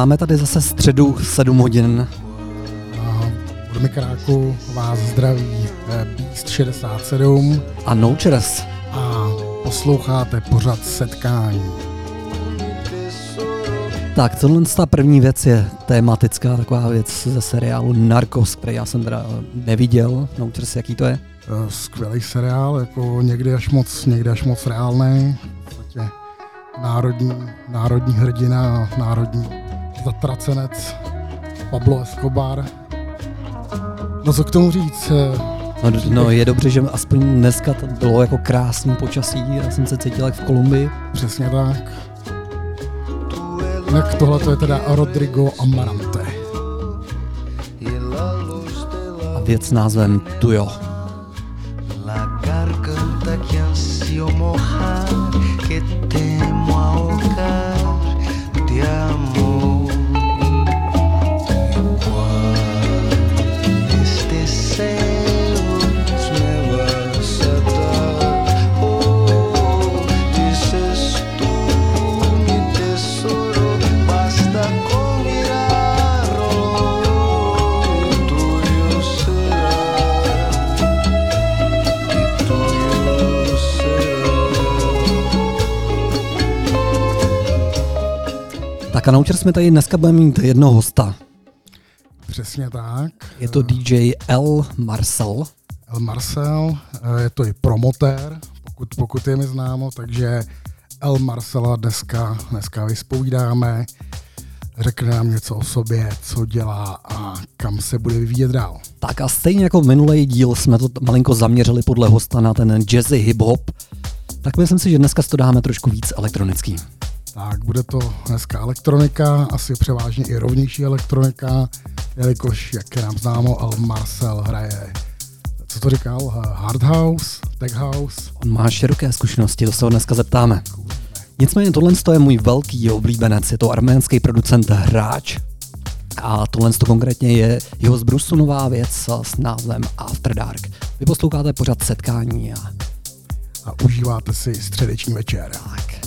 Máme tady zase středu 7 hodin. A od mikráku vás zdraví Beast 67 a Nouchers. A posloucháte pořad setkání. Tak, tohle ta první věc je tematická taková věc ze seriálu Narcos, který já jsem teda neviděl. Nouchers, jaký to je? Eh, skvělý seriál, jako někdy až moc, někdy až moc reálný. národní, národní hrdina, národní zatracenec Pablo Escobar. No co k tomu říct? No, no je dobře, že aspoň dneska to bylo jako krásný počasí, já jsem se cítil jak v Kolumbii. Přesně tak. Tak tohle to je teda Rodrigo Amarante. A věc s názvem Tuyo. Tak a naučili jsme tady dneska budeme mít jednoho hosta. Přesně tak. Je to DJ L. Marcel. L. Marcel, eh, je to i promotér, pokud, pokud je mi známo, takže L. Marcela dneska, dneska vyspovídáme, řekne nám něco o sobě, co dělá a kam se bude vyvíjet dál. Tak a stejně jako minulý díl jsme to malinko zaměřili podle hosta na ten jazzy hip-hop, tak myslím si, že dneska to dáme trošku víc elektronický. Tak, bude to dneska elektronika, asi převážně i rovnější elektronika, jelikož, jak je nám známo, Al Marcel hraje co to říkal? Hard House, Tech House. On má široké zkušenosti, to se ho dneska zeptáme. Nicméně tohle je můj velký oblíbenec, je to arménský producent Hráč. A tohle to konkrétně je jeho z nová věc s názvem After Dark. Vy posloucháte pořád setkání a... A užíváte si středeční večer. Tak.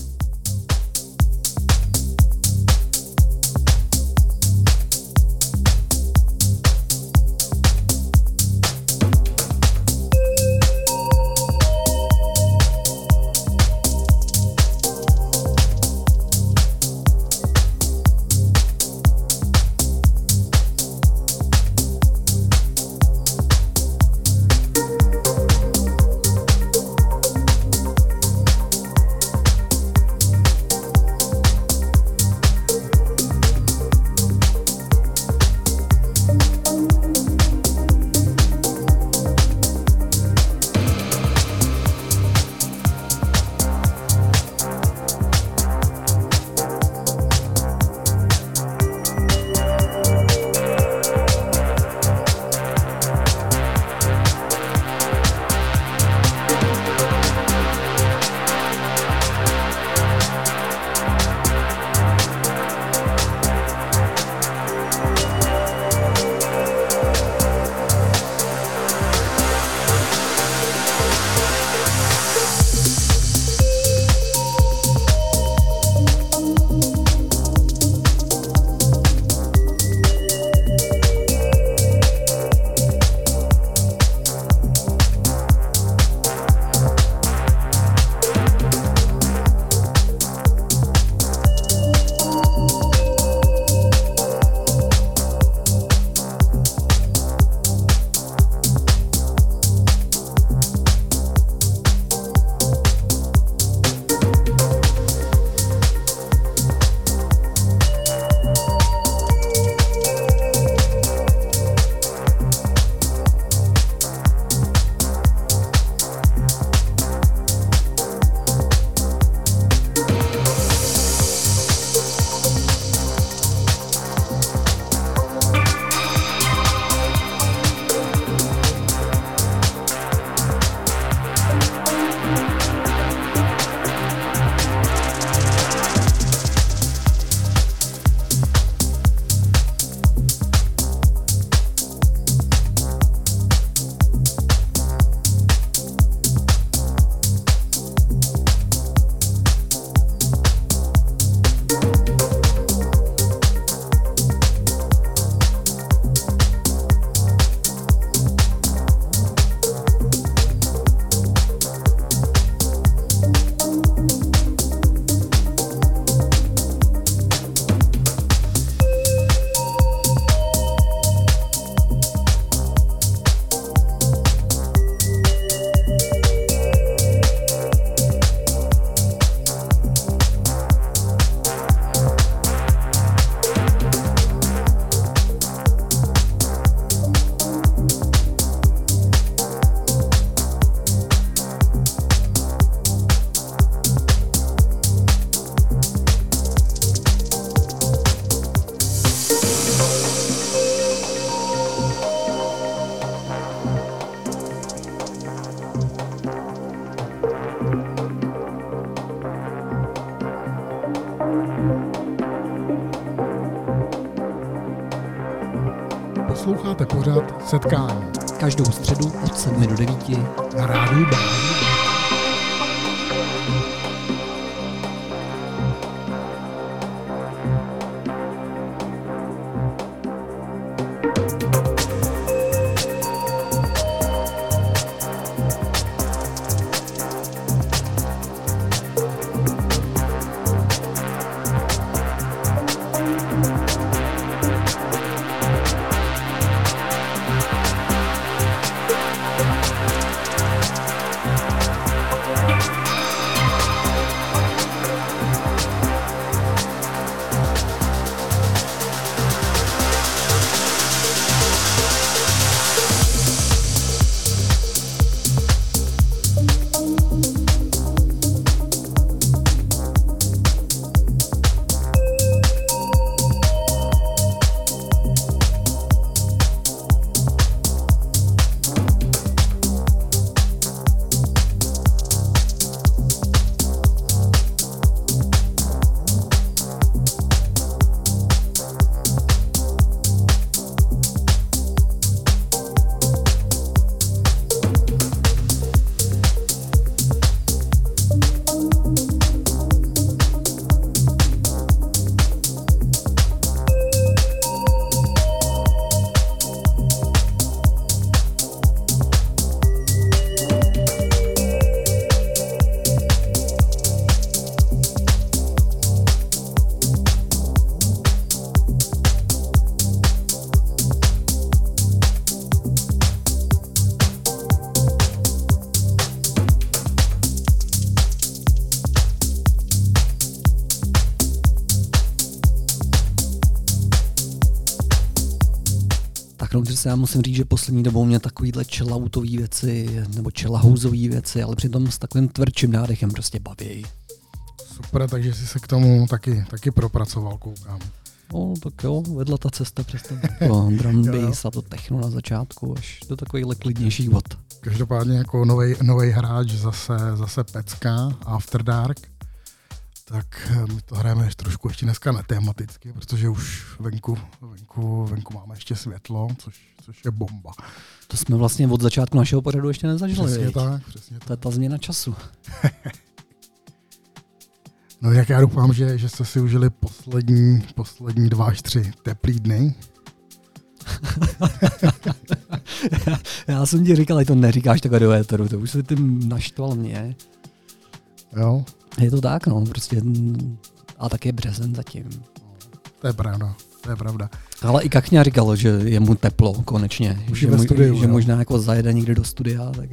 Že já musím říct, že poslední dobou mě takovýhle chilloutové věci, nebo chillhouzové věci, ale přitom s takovým tvrdším nádechem prostě baví. Super, takže jsi se k tomu taky, taky propracoval, koukám. No, tak jo, vedla ta cesta přes ten to drum bass a to techno na začátku, až do takovýchhle klidnějších vod. Každopádně jako nový hráč zase, zase Pecka, After Dark, tak eh, my to hrajeme ještě trošku ještě dneska netematicky, protože už venku, venku, venku máme ještě světlo, což, což je bomba. To jsme vlastně od začátku našeho pořadu ještě nezažili. Přesně tak, přesně tak. To je ta změna času. No jak já doufám, že, že jste si užili poslední, poslední dva až tři teplý dny. Já jsem ti říkal, že to neříkáš takhle do éteru, to už se tím naštval mě. Jo, Je to tak, no, prostě, mm, a tak je březen zatím. to je pravda, to je pravda. Ale i Kachňa říkal, že je mu teplo konečně, Už že, mo- studiu, že jo. možná jako zajede někdy do studia, tak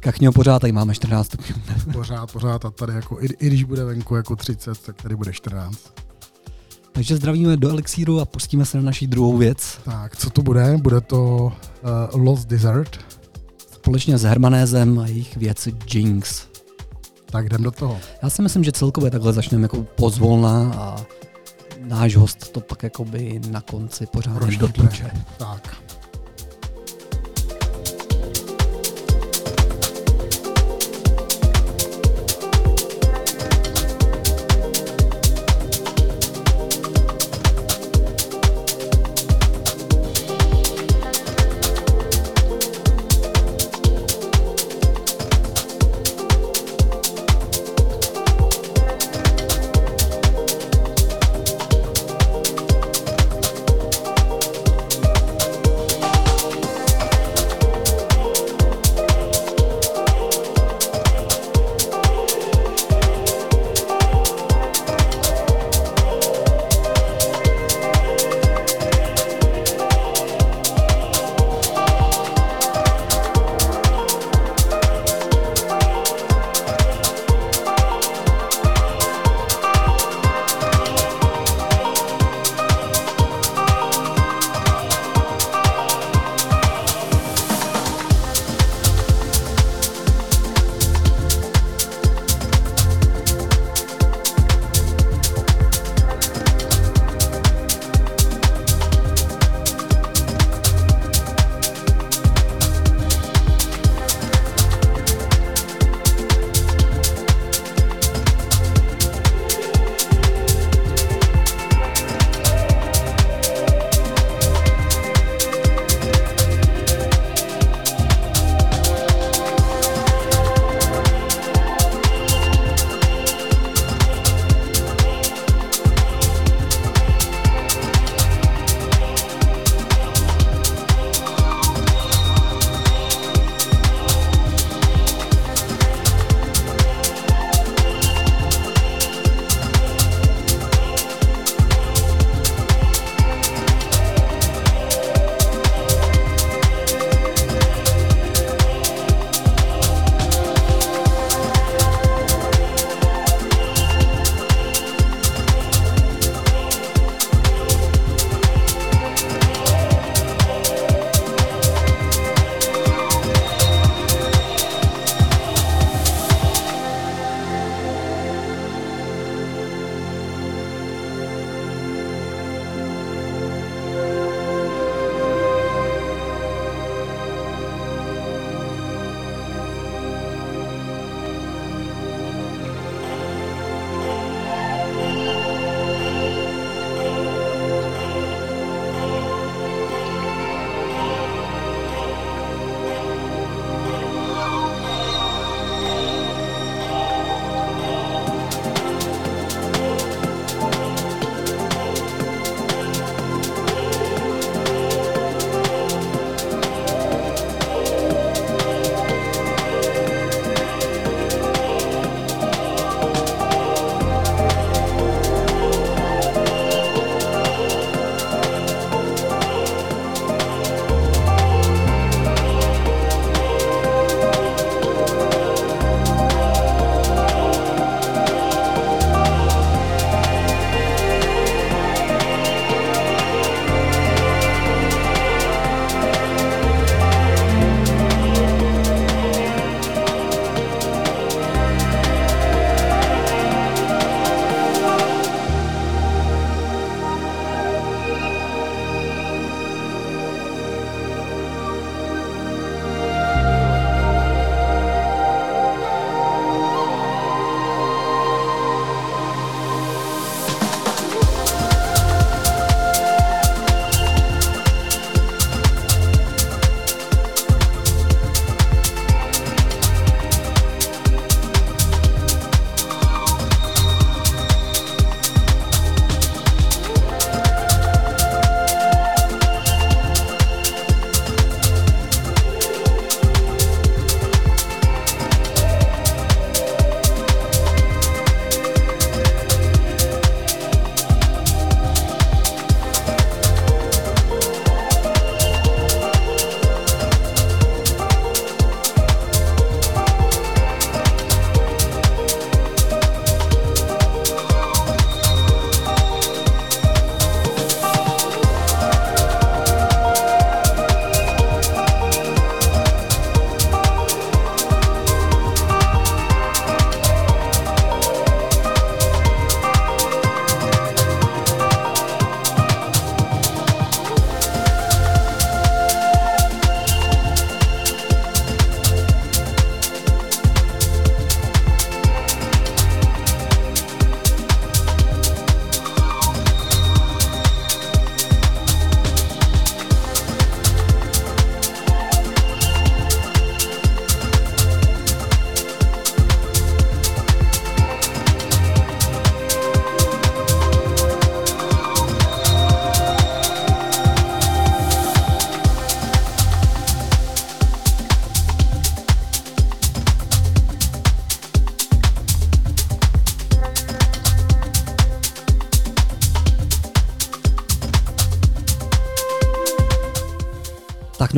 Kachňo pořád tady máme 14 stupňů. Pořád, pořád a tady jako, i, i když bude venku jako 30, tak tady bude 14. Takže zdravíme do Elixíru a pustíme se na naší druhou věc. Tak, co to bude? Bude to uh, Lost Desert. Společně s Hermanézem a jejich věc Jinx. Tak jdem do toho. Já si myslím, že celkově takhle začneme jako pozvolna a náš host to pak jakoby na konci pořádně Roštípe. dotluče. Tak.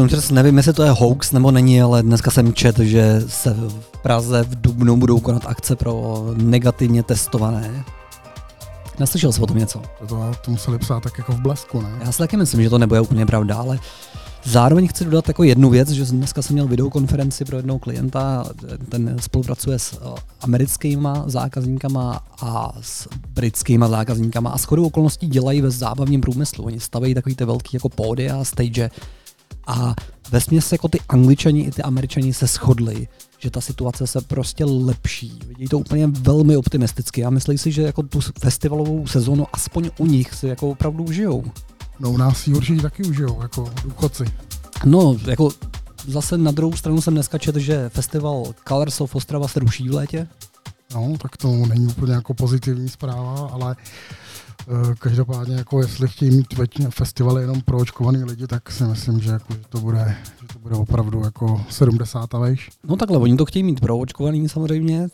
No, přes nevím, jestli to je hoax nebo není, ale dneska jsem čet, že se v Praze v Dubnu budou konat akce pro negativně testované. Neslyšel jsi o tom něco? To, to, museli psát tak jako v blesku, ne? Já si taky myslím, že to nebude úplně pravda, ale zároveň chci dodat jako jednu věc, že dneska jsem měl videokonferenci pro jednoho klienta, ten spolupracuje s eh, americkýma zákazníkama a s britskýma zákazníkama a shodou okolností dělají ve zábavním průmyslu. Oni staví takový ty velký jako pódy a stage a ve směs jako ty angličani i ty američani se shodli, že ta situace se prostě lepší. Vidí to úplně velmi optimisticky a myslí si, že jako tu festivalovou sezonu aspoň u nich si jako opravdu užijou. No u nás si určitě taky užijou, jako důchodci. No, jako zase na druhou stranu jsem dneska četl, že festival Colors of Ostrava se ruší v létě. No, tak to není úplně jako pozitivní zpráva, ale uh, každopádně jako jestli chtějí mít festivaly jenom pro očkovaný lidi, tak si myslím, že, jako, že, to, bude, že to bude opravdu jako 70 vejš. No takhle, oni to chtějí mít pro očkovaný samozřejmě,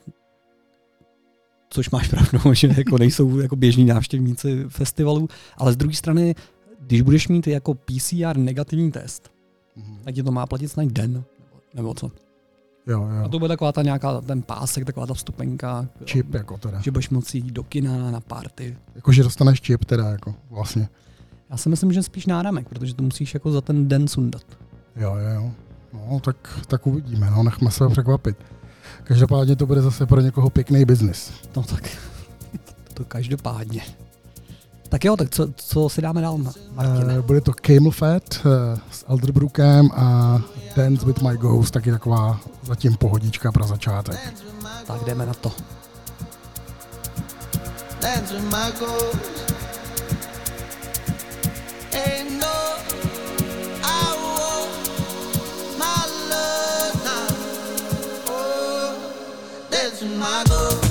což máš pravdu, že jako nejsou jako běžní návštěvníci festivalů, ale z druhé strany když budeš mít jako PCR negativní test, mm-hmm. tak ti to má platit snad den, nebo co? Jo, jo. A to bude taková ta nějaká, ten pásek, taková ta vstupenka. Čip jako teda. Že budeš moci jít do kina, na party. Jako, že dostaneš čip teda jako vlastně. Já si myslím, že spíš náramek, protože to musíš jako za ten den sundat. Jo, jo, jo. No, tak, tak uvidíme, no, nechme se překvapit. Každopádně to bude zase pro někoho pěkný biznis. No tak, to každopádně. Tak jo, tak co, co si dáme dál, Martine? Uh, bude to Camel Fat uh, s Elderbrookem a Dance with my Ghost, taky taková zatím pohodička pro začátek. Tak jdeme na to. Dance with my ghost. my love my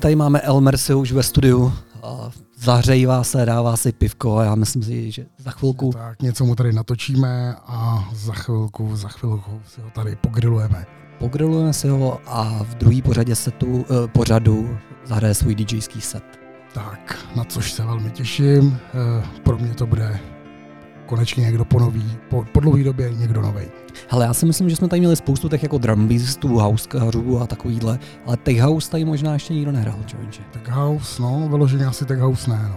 tady máme El Mercy už ve studiu. Zahřejívá se, dává si pivko a já myslím si, že za chvilku... Tak něco mu tady natočíme a za chvilku, za chvilku si ho tady pogrilujeme. Pogrilujeme si ho a v druhý pořadě setu, eh, pořadu zahraje svůj DJský set. Tak, na což se velmi těším. Eh, pro mě to bude konečně někdo ponoví, po, po dlouhé době někdo nový. Hele, já si myslím, že jsme tady měli spoustu těch jako drumbeastů, housecařů a takovýhle, ale tech house tady možná ještě nikdo nehrál, člověče. Tech house, no, vyloženě asi tech house ne, no.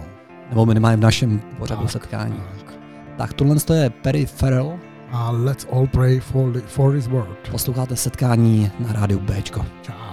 Nebo minimálně v našem pořadu tak, setkání. Tak. tak tohle je Perry Farrell. A let's all pray for, for his word. Posloucháte setkání na rádiu Bčko. Čau.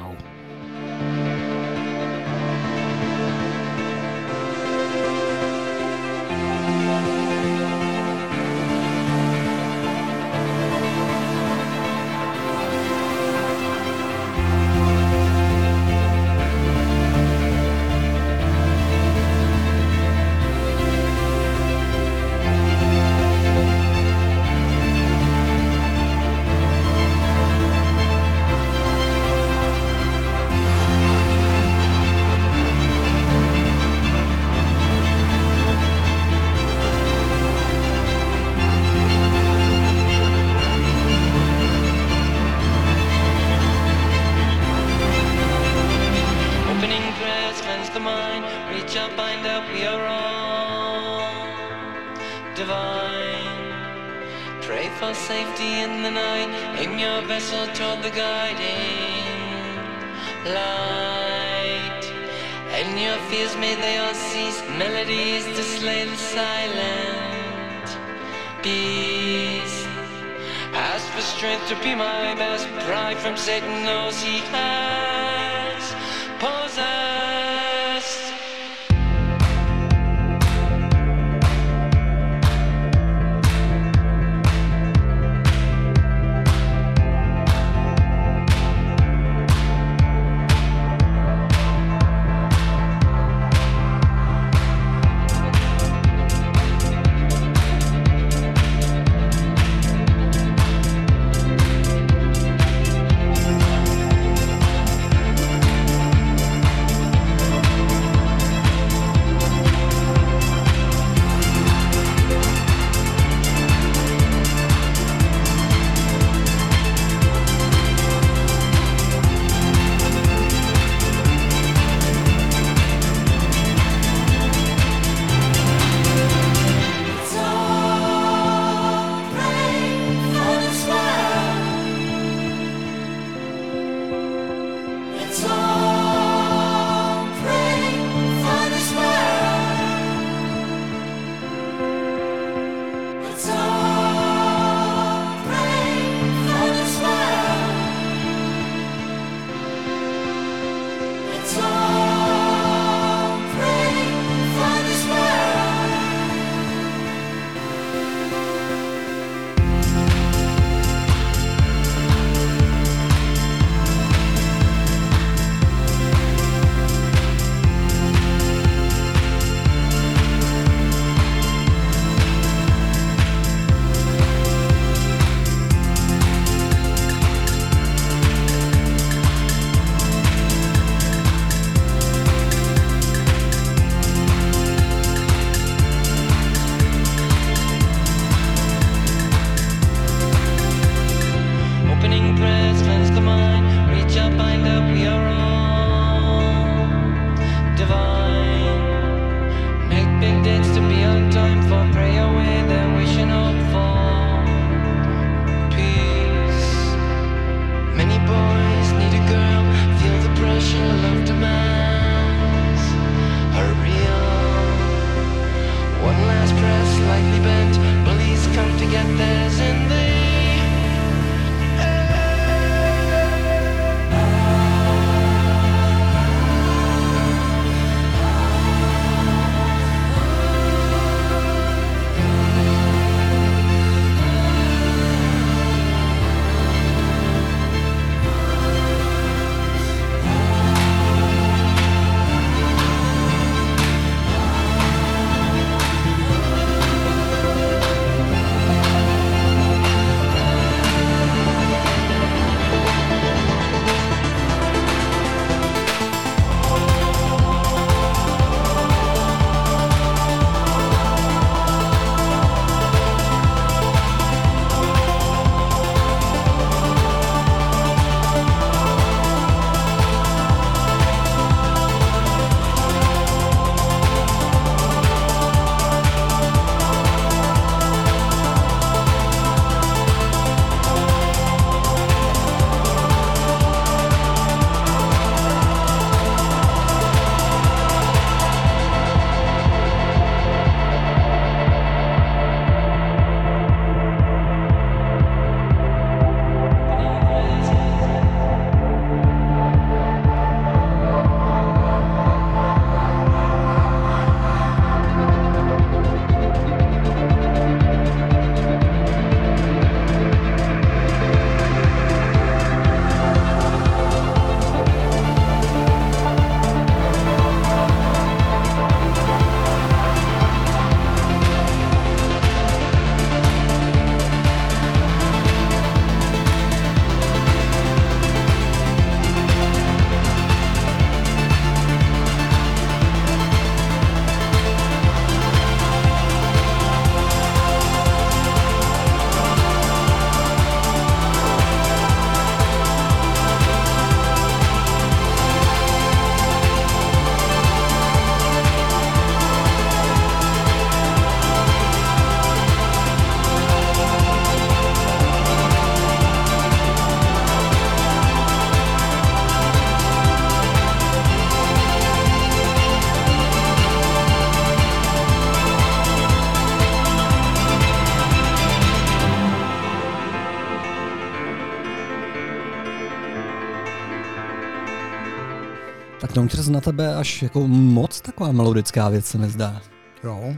Donkers na tebe až jako moc taková melodická věc se mi zdá. Jo.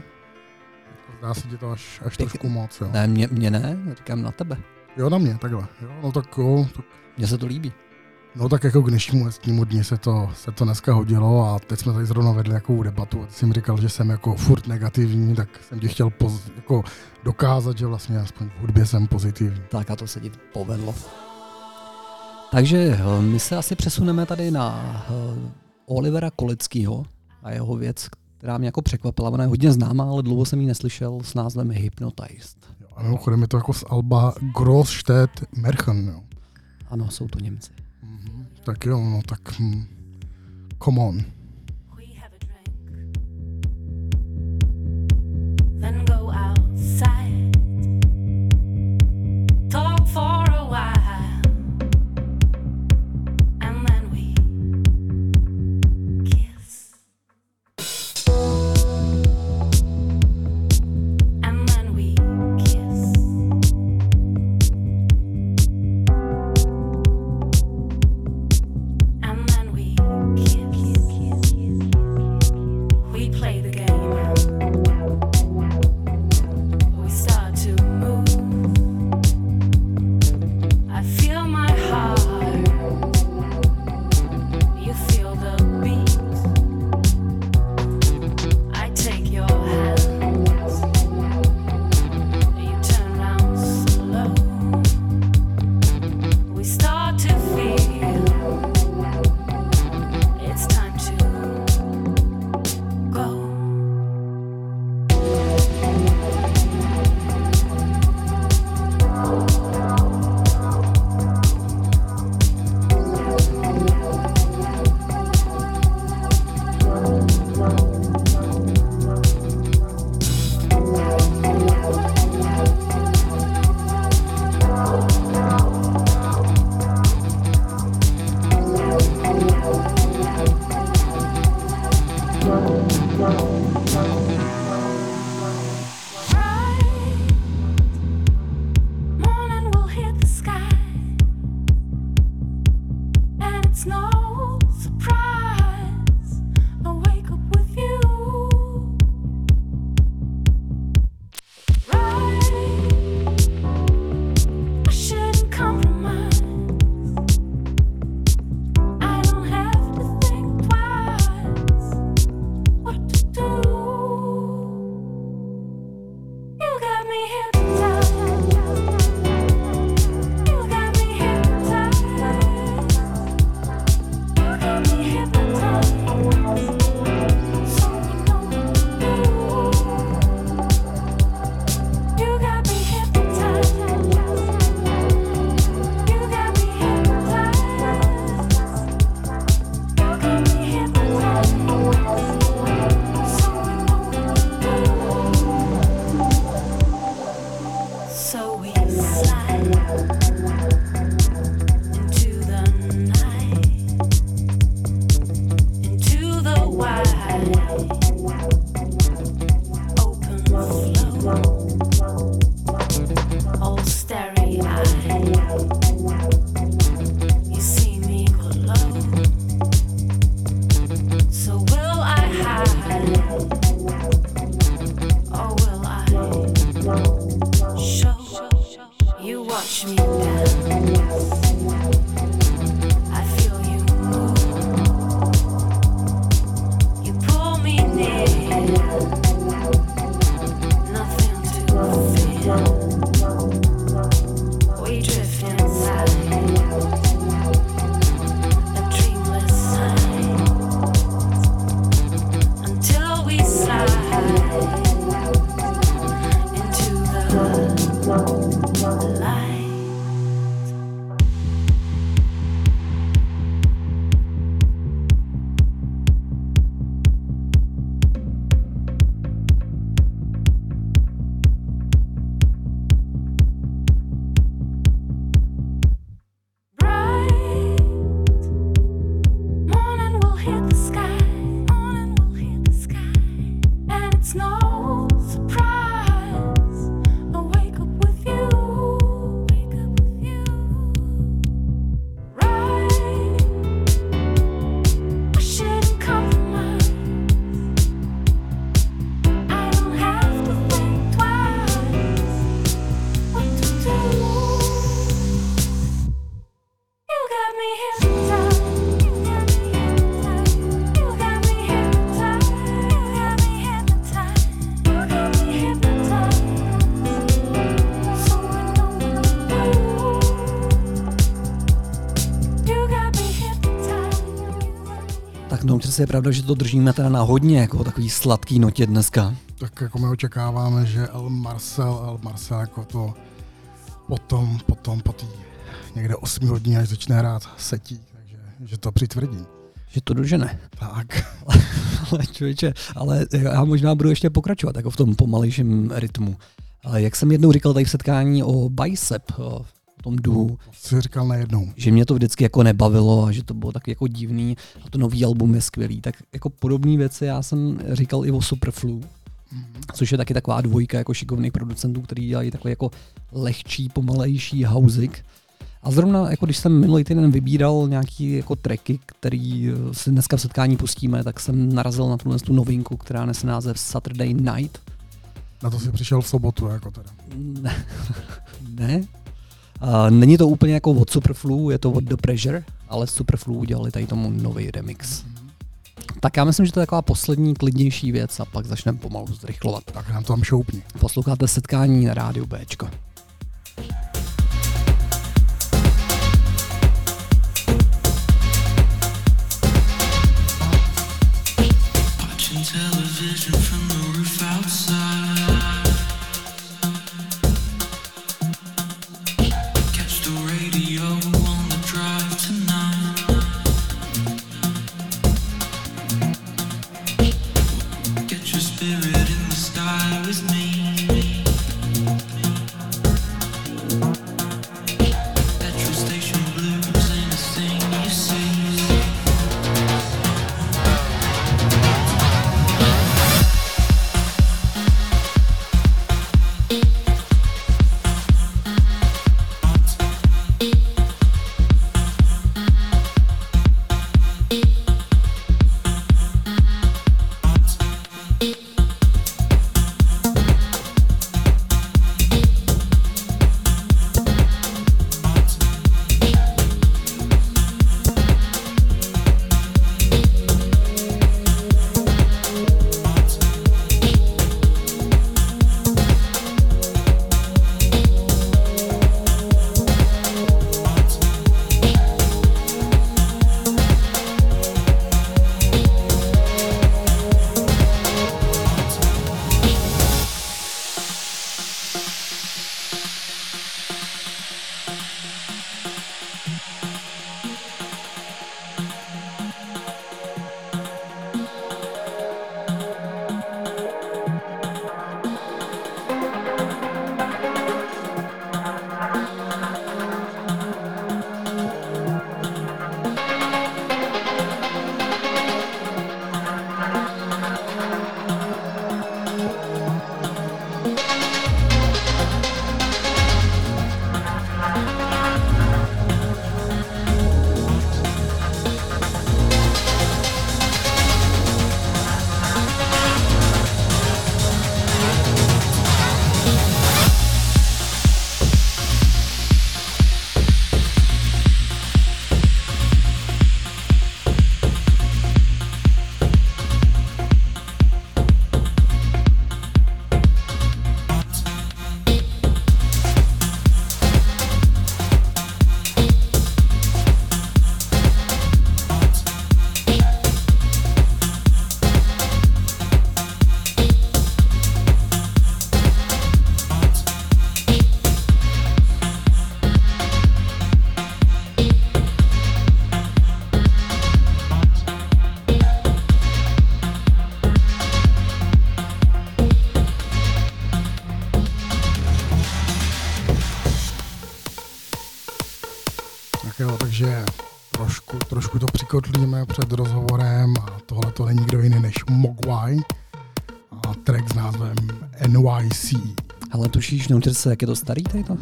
Zdá se ti to až, až trošku moc, jo. Ne, mě, mě ne, říkám na tebe. Jo, na mě, takhle. Jo, no tak jo, tak, Mně se to líbí. no tak jako k dnešnímu lesnímu dni se to, se to dneska hodilo a teď jsme tady zrovna vedli nějakou debatu a ty jsi mi říkal, že jsem jako furt negativní, tak jsem ti chtěl poz, jako dokázat, že vlastně aspoň v hudbě jsem pozitivní. Tak a to se ti povedlo. Takže eh, my se asi přesuneme tady na eh, Olivera Koleckýho a jeho věc, která mě jako překvapila. Ona je hodně známá, ale dlouho jsem ji neslyšel s názvem Hypnotized. Jo, a mimochodem je to jako z Alba Großstädt Merchen, jo. Ano, jsou to Němci. Tak jo, no tak hm, come on. Then go outside, talk for no, přesně je pravda, že to držíme teda na hodně jako takový sladký notě dneska. Tak jako my očekáváme, že El Marcel, El Marcel jako to potom, potom po tý někde 8 hodin, až začne hrát setí, takže že to přitvrdí. Že to dožene. Tak. ale člověče, ale já možná budu ještě pokračovat jako v tom pomalejším rytmu. Ale jak jsem jednou říkal tady v setkání o Bicep, tom duhu, jsi říkal najednou. že mě to vždycky jako nebavilo a že to bylo tak jako divný a to nový album je skvělý. Tak jako podobné věci já jsem říkal i o Superflu, což je taky taková dvojka jako šikovných producentů, který dělají takový jako lehčí, pomalejší houzik. A zrovna, jako když jsem minulý týden vybíral nějaký jako tracky, který eh, si dneska v setkání pustíme, tak jsem narazil na tuhle tu novinku, která nese název Saturday Night. Na to si přišel v sobotu, jako teda. Ne. není to úplně jako od Superflu, je to od The Pressure, ale Superflu udělali tady tomu nový remix. Tak já myslím, že to je taková poslední klidnější věc a pak začneme pomalu zrychlovat. Tak nám to tam šoupni. Posloucháte setkání na rádiu Bčko. Watching Tušíš, neučil se, jak je to starý tady to?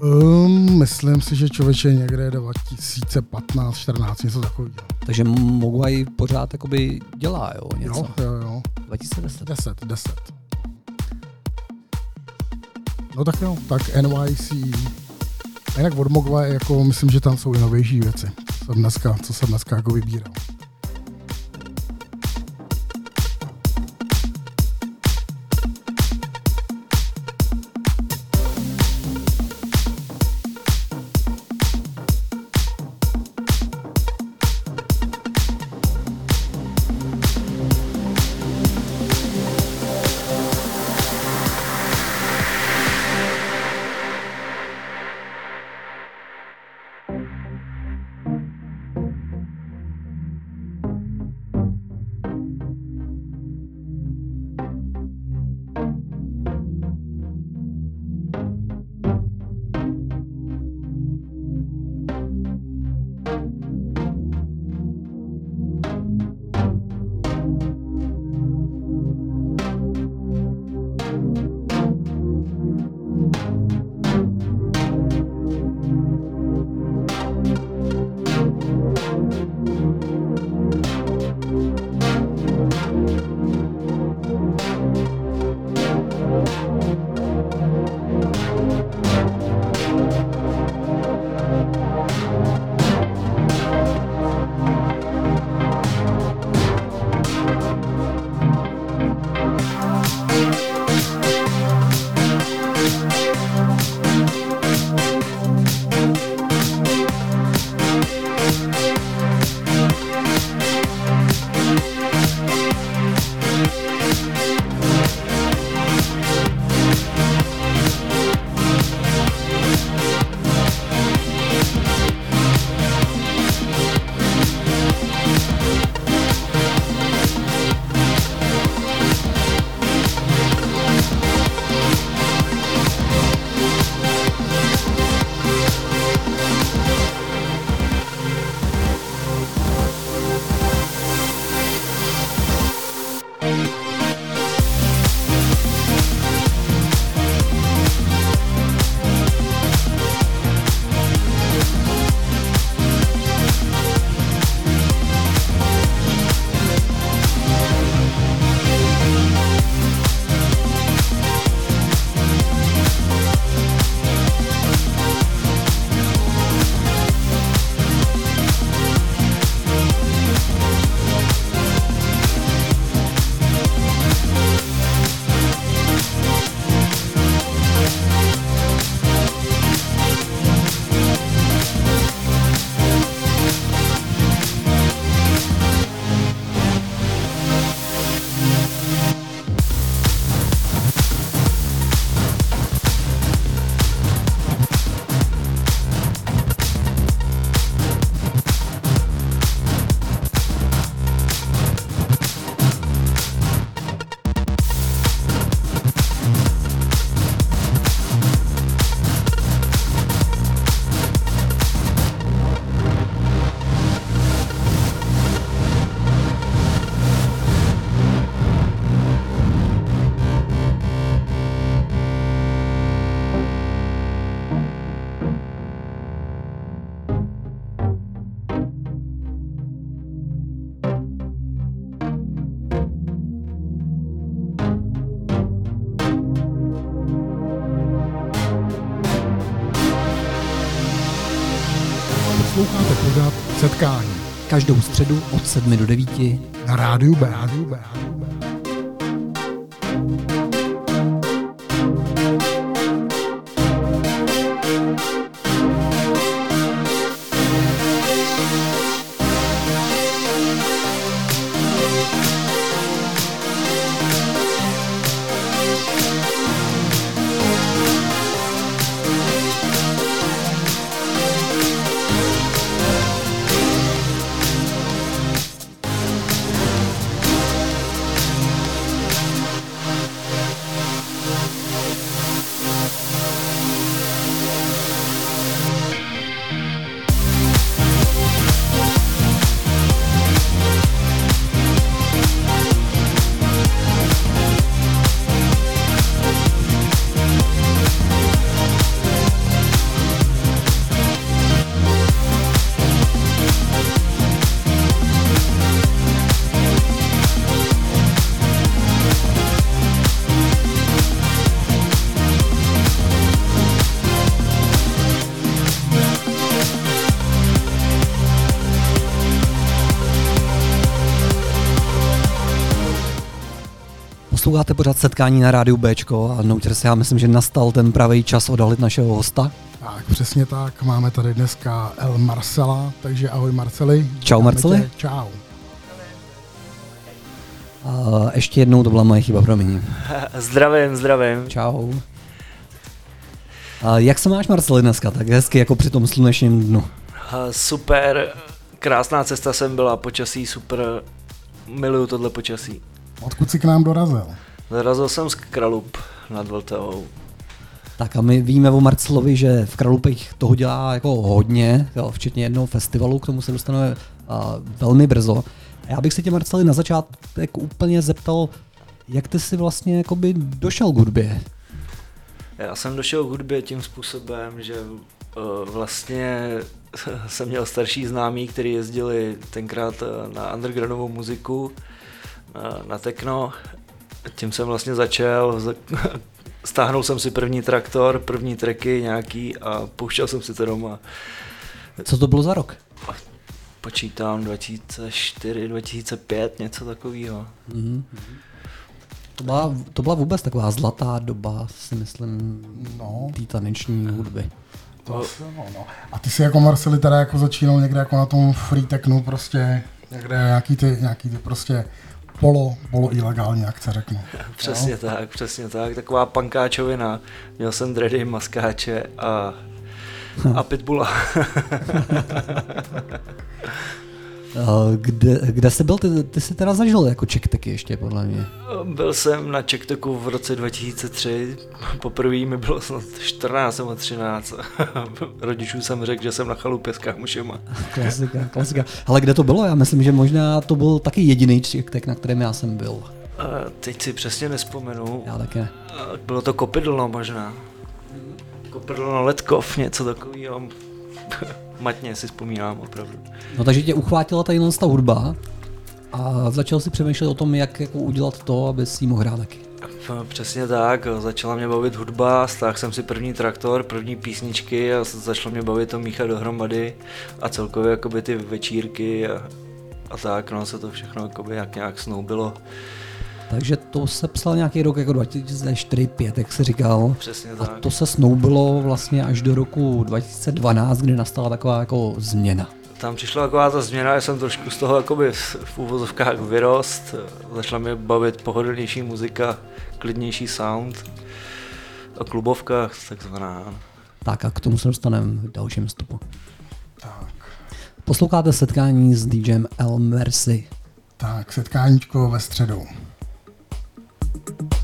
Um, myslím si, že člověče někde 2015, 14, něco takového. Takže Mogwai pořád jakoby dělá, jo, něco. Jo, jo, jo. 2010. 10, 10. No tak jo, tak NYC. A jinak od Mogwa, jako myslím, že tam jsou i novější věci, co jsem dneska, co jsem dneska jako vybíral. Každou středu od 7 do 9 na rádiu B. Rádiu B. Rádiu B. setkání na rádiu Bčko a Nouter se já myslím, že nastal ten pravý čas odhalit našeho hosta. Tak, přesně tak. Máme tady dneska El Marcela, takže ahoj Marceli. Čau, Marceli. tě. Čau. A ještě jednou to byla moje chyba, promiň. Zdravím, zdravím. Čau. A jak se máš, Marceli, dneska? Tak hezky jako při tom slunečním dnu. Super, krásná cesta jsem byla, počasí super, miluju tohle počasí. Odkud jsi k nám dorazil? Zarazil jsem z Kralup nad Vltavou. Tak a my víme o Marcelovi, že v Kralupech toho dělá jako hodně, jo, včetně jednoho festivalu, k tomu se dostaneme a, velmi brzo. A já bych se tě, Marceli, na začátek úplně zeptal, jak ty jsi vlastně jakoby došel k hudbě? Já jsem došel k hudbě tím způsobem, že uh, vlastně jsem měl starší známí, kteří jezdili tenkrát eh, na undergroundovou muziku, na, na techno. Tím jsem vlastně začal, za- stáhnul jsem si první traktor, první tracky nějaký a pouštěl jsem si to doma. Co to bylo za rok? Počítám 2004, 2005, něco takového. Mhm. To byla, to byla vůbec taková zlatá doba, si myslím, No. té taneční hudby. To asi, no, no. A ty jsi jako Marceli teda jako začínal někde jako na tom free technu prostě, někde nějaký ty, nějaký ty prostě polo, polo ilegální akce řeknu. Přesně tak, přesně tak. Taková pankáčovina. Měl jsem dready, maskáče a, a pitbulla. A Kde, kde jsi byl? Ty, ty jsi teda zažil jako čekteky ještě, podle mě. Byl jsem na Čektoku v roce 2003. Poprvé mi bylo snad 14 nebo 13. Rodičům jsem řekl, že jsem na chalupě s kámošema. Klasika, klasika. Ale kde to bylo? Já myslím, že možná to byl taky jediný čektek, na kterém já jsem byl. A teď si přesně nespomenu. Já taky ne. A Bylo to kopidlo možná. Kopidlo na Letkov, něco takového. Matně si vzpomínám opravdu. No takže tě uchvátila tady ta hudba a začal si přemýšlet o tom, jak jako udělat to, aby si mohl hrát taky. Přesně tak, začala mě bavit hudba, stáhl jsem si první traktor, první písničky a začalo mě bavit to míchat dohromady a celkově jakoby ty večírky a, a tak, no se to všechno jakoby jak nějak snoubilo. Takže to se psal nějaký rok jako 2004-2005, jak se říkal. Přesně A tak. to se snoubilo vlastně až do roku 2012, kdy nastala taková jako změna. Tam přišla taková ta změna, já jsem trošku z toho jakoby v v úvozovkách vyrost, začala mě bavit pohodlnější muzika, klidnější sound a klubovka takzvaná. Tak a k tomu se dostaneme v dalším vstupu. Tak, Posloucháte setkání s DJem El Mercy. tak, setkáníčko ve středu. you.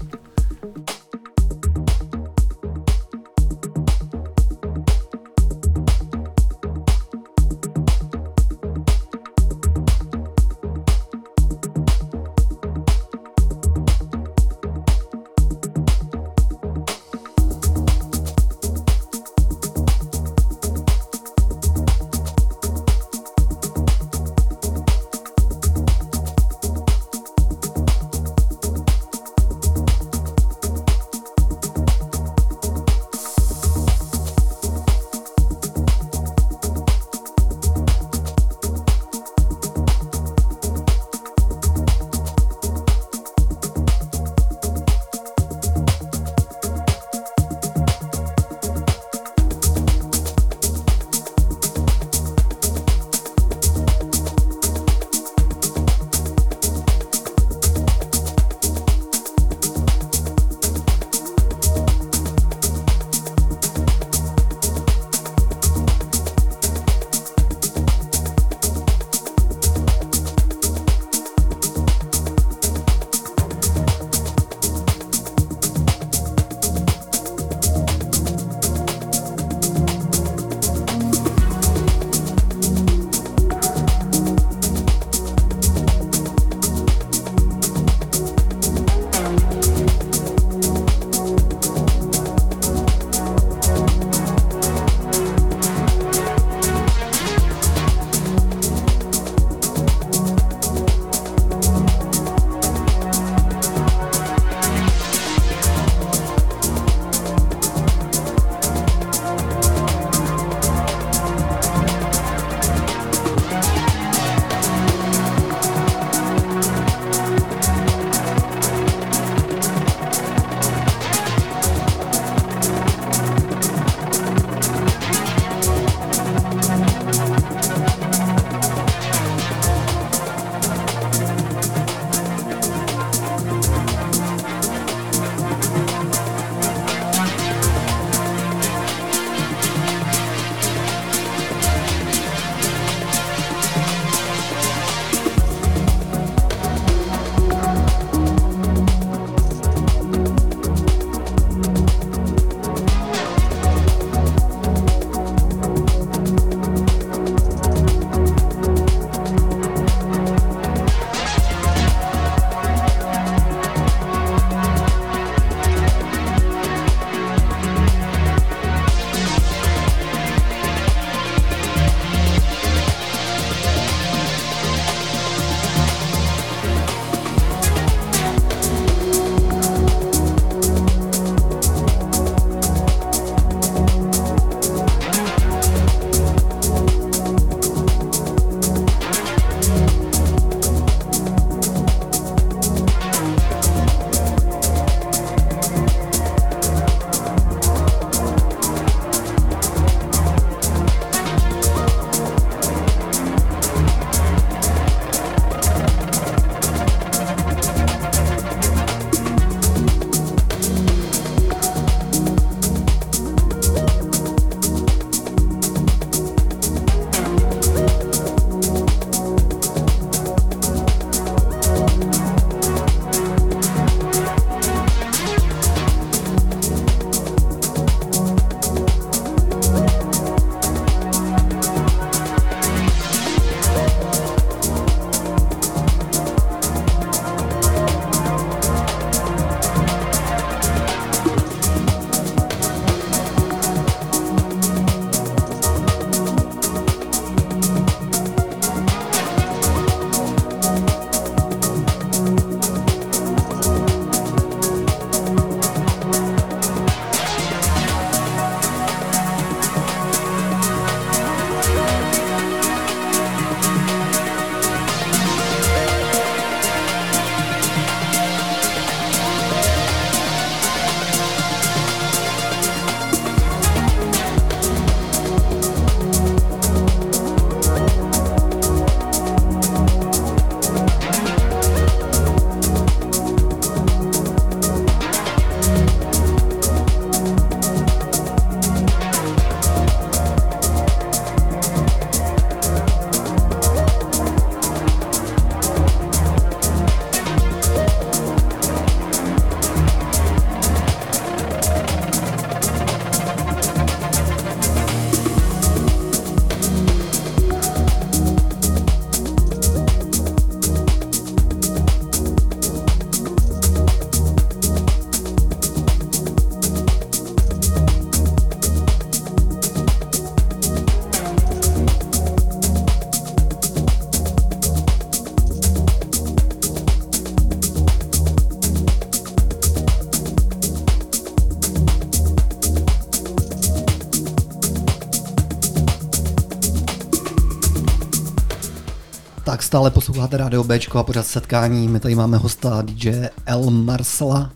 Stále posloucháte Radio Bčko a pořád setkání. My tady máme hosta DJ El Marsala.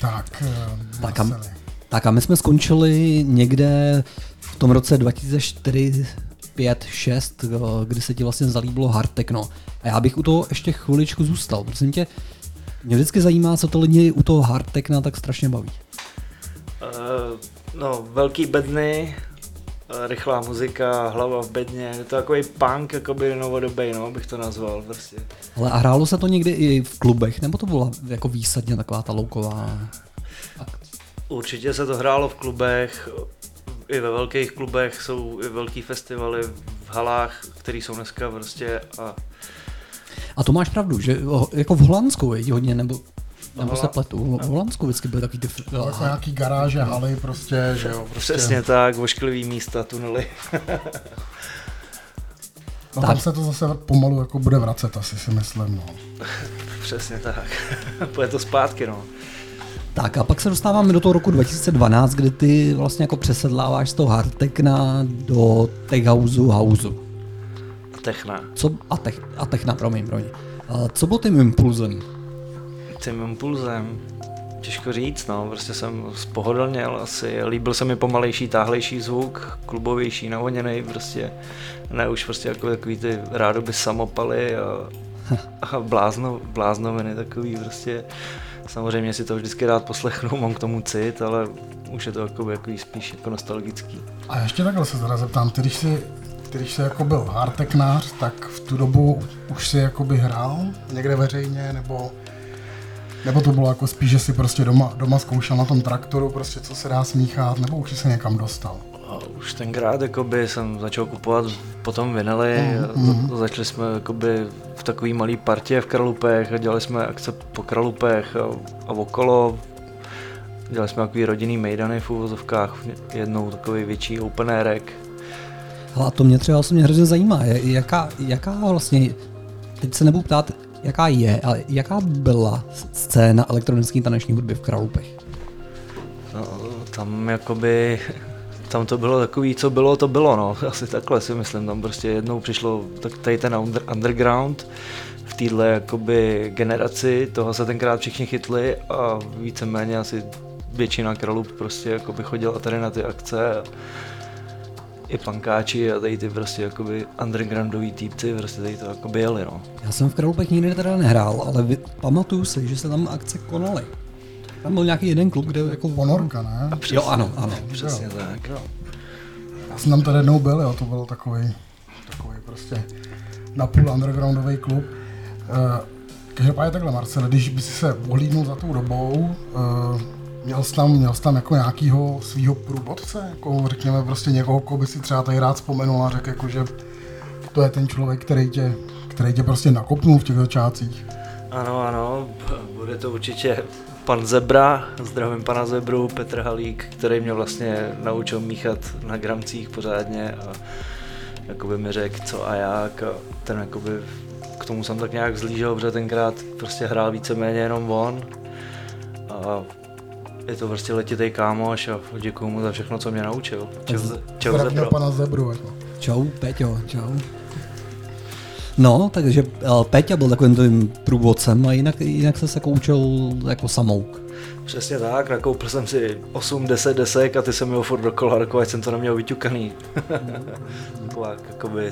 Tak, eh, Tak a, tak a my jsme skončili někde v tom roce 2004, 5, 6, eh, kdy se ti vlastně zalíbilo hard techno. A já bych u toho ještě chviličku zůstal. Prosím tě, mě vždycky zajímá, co to lidi u toho hard techna tak strašně baví. Uh, no, velký bedny, rychlá muzika, hlava v bedně, je to takový punk, jakoby novodobý, no, bych to nazval prostě. Ale a hrálo se to někdy i v klubech, nebo to byla jako výsadně taková ta louková Určitě se to hrálo v klubech, i ve velkých klubech jsou i velký festivaly v halách, které jsou dneska prostě a A to máš pravdu, že jako v Holandsku je hodně, nebo, nebo se Hola- pletu, v Holandsku vždycky byly takový ty... f- Jako nějaký garáže, haly prostě, že jo, prostě. přesně tak, vošklivý místa, tunely. No tam Tak. se to zase pomalu jako bude vracet, asi si myslím, no. Přesně tak. Půjde to zpátky, no. Tak a pak se dostáváme do toho roku 2012, kdy ty vlastně jako přesedláváš z toho hard techna do tech houseu, houseu. A techna. Co, a, tech, a techna, promiň, promiň. A co bylo tím impulzem? Tím impulzem, těžko říct, no, prostě jsem spohodlněl asi, líbil se mi pomalejší, táhlejší zvuk, klubovější, navoněný, prostě, ne už prostě jako takový ty rádoby samopaly a, a blázno, bláznoviny takový prostě, samozřejmě si to vždycky rád poslechnu, mám k tomu cit, ale už je to jako, jako spíš jako nostalgický. A ještě takhle se teda zeptám, ty když jsi, ty když jsi jako byl hardteknář, tak v tu dobu už si jakoby hrál někde veřejně, nebo, nebo to bylo jako spíš, že si prostě doma, doma zkoušel na tom traktoru, prostě co se dá smíchat, nebo už jsi se někam dostal? A už tenkrát jakoby, jsem začal kupovat potom vinily, Mhm. mm, začali jsme jakoby, v takový malý partě v Kralupech a dělali jsme akce po Kralupech a, a okolo. Dělali jsme takový rodinný mejdany v úvozovkách, jednou takový větší open airek. Hele, a to mě třeba osobně hrozně zajímá, jaká, jaká vlastně, teď se nebudu ptát, jaká je, ale jaká byla scéna elektronické taneční hudby v Kralupech? No, tam jakoby, tam to bylo takový, co bylo, to bylo, no, asi takhle si myslím, tam prostě jednou přišlo tak tady ten under, underground, v téhle jakoby generaci, toho se tenkrát všichni chytli a víceméně asi většina kralů prostě jakoby chodila tady na ty akce a i pankáči a tady ty prostě jakoby undergroundový týpci prostě tady to jakoby jeli, no. Já jsem v Kralupech nikdy teda nehrál, ale vy, pamatuju si, že se tam akce konaly. Tam byl nějaký jeden klub, kde jako... Ponorka, ne? Jo, ano, ano. Přesně tak. Já jsem tam tady jednou byl, jo, to byl takový, takový prostě napůl undergroundový klub. Uh, každopádně takhle, Marcel, když by si se ohlídnul za tou dobou, uh, měl jsi tam, měl jsi tam jako nějakýho svýho průvodce, jako řekněme prostě někoho, koho by si třeba tady rád vzpomenul a řekl, jako, že to je ten člověk, který tě, který tě prostě nakopnul v těch začátcích. Ano, ano, bude to určitě pan Zebra, zdravím pana Zebru, Petr Halík, který mě vlastně naučil míchat na gramcích pořádně a jakoby mi řekl co a jak a ten jakoby k tomu jsem tak nějak zlížel, protože tenkrát prostě hrál víceméně jenom on. A je to prostě letitý kámoš a děkuju mu za všechno, co mě naučil. Čau, čau Zebro. pana Zebru. Jako. Čau, Peťo, čau. No, takže uh, Peťa byl takovým tím průvodcem a jinak, jinak se jako učil jako samouk. Přesně tak, nakoupil jsem si 8-10 desek a ty jsem měl furt dokola, jako ať jsem to neměl vyťukaný. Taková, jakoby,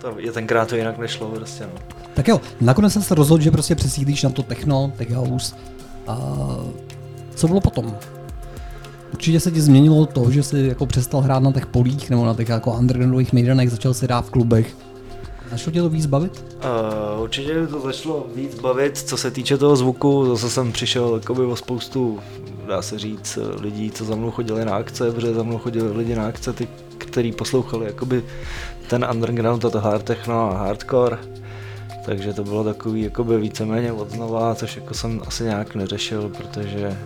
to je tenkrát to jinak nešlo prostě, no. Tak jo, nakonec jsem se rozhodl, že prostě přesídlíš na to techno, tech house. A co bylo potom? Určitě se ti změnilo to, že jsi jako přestal hrát na těch polích nebo na těch jako undergroundových mejdanech, začal si hrát v klubech. Začalo tě to víc bavit? Uh, určitě to začalo víc bavit, co se týče toho zvuku, zase jsem přišel jakoby o spoustu, dá se říct, lidí, co za mnou chodili na akce, protože za mnou chodili lidi na akce, ty, který poslouchali jakoby ten underground a to hard techno a hardcore. Takže to bylo takový jakoby víceméně od znova, což jako jsem asi nějak neřešil, protože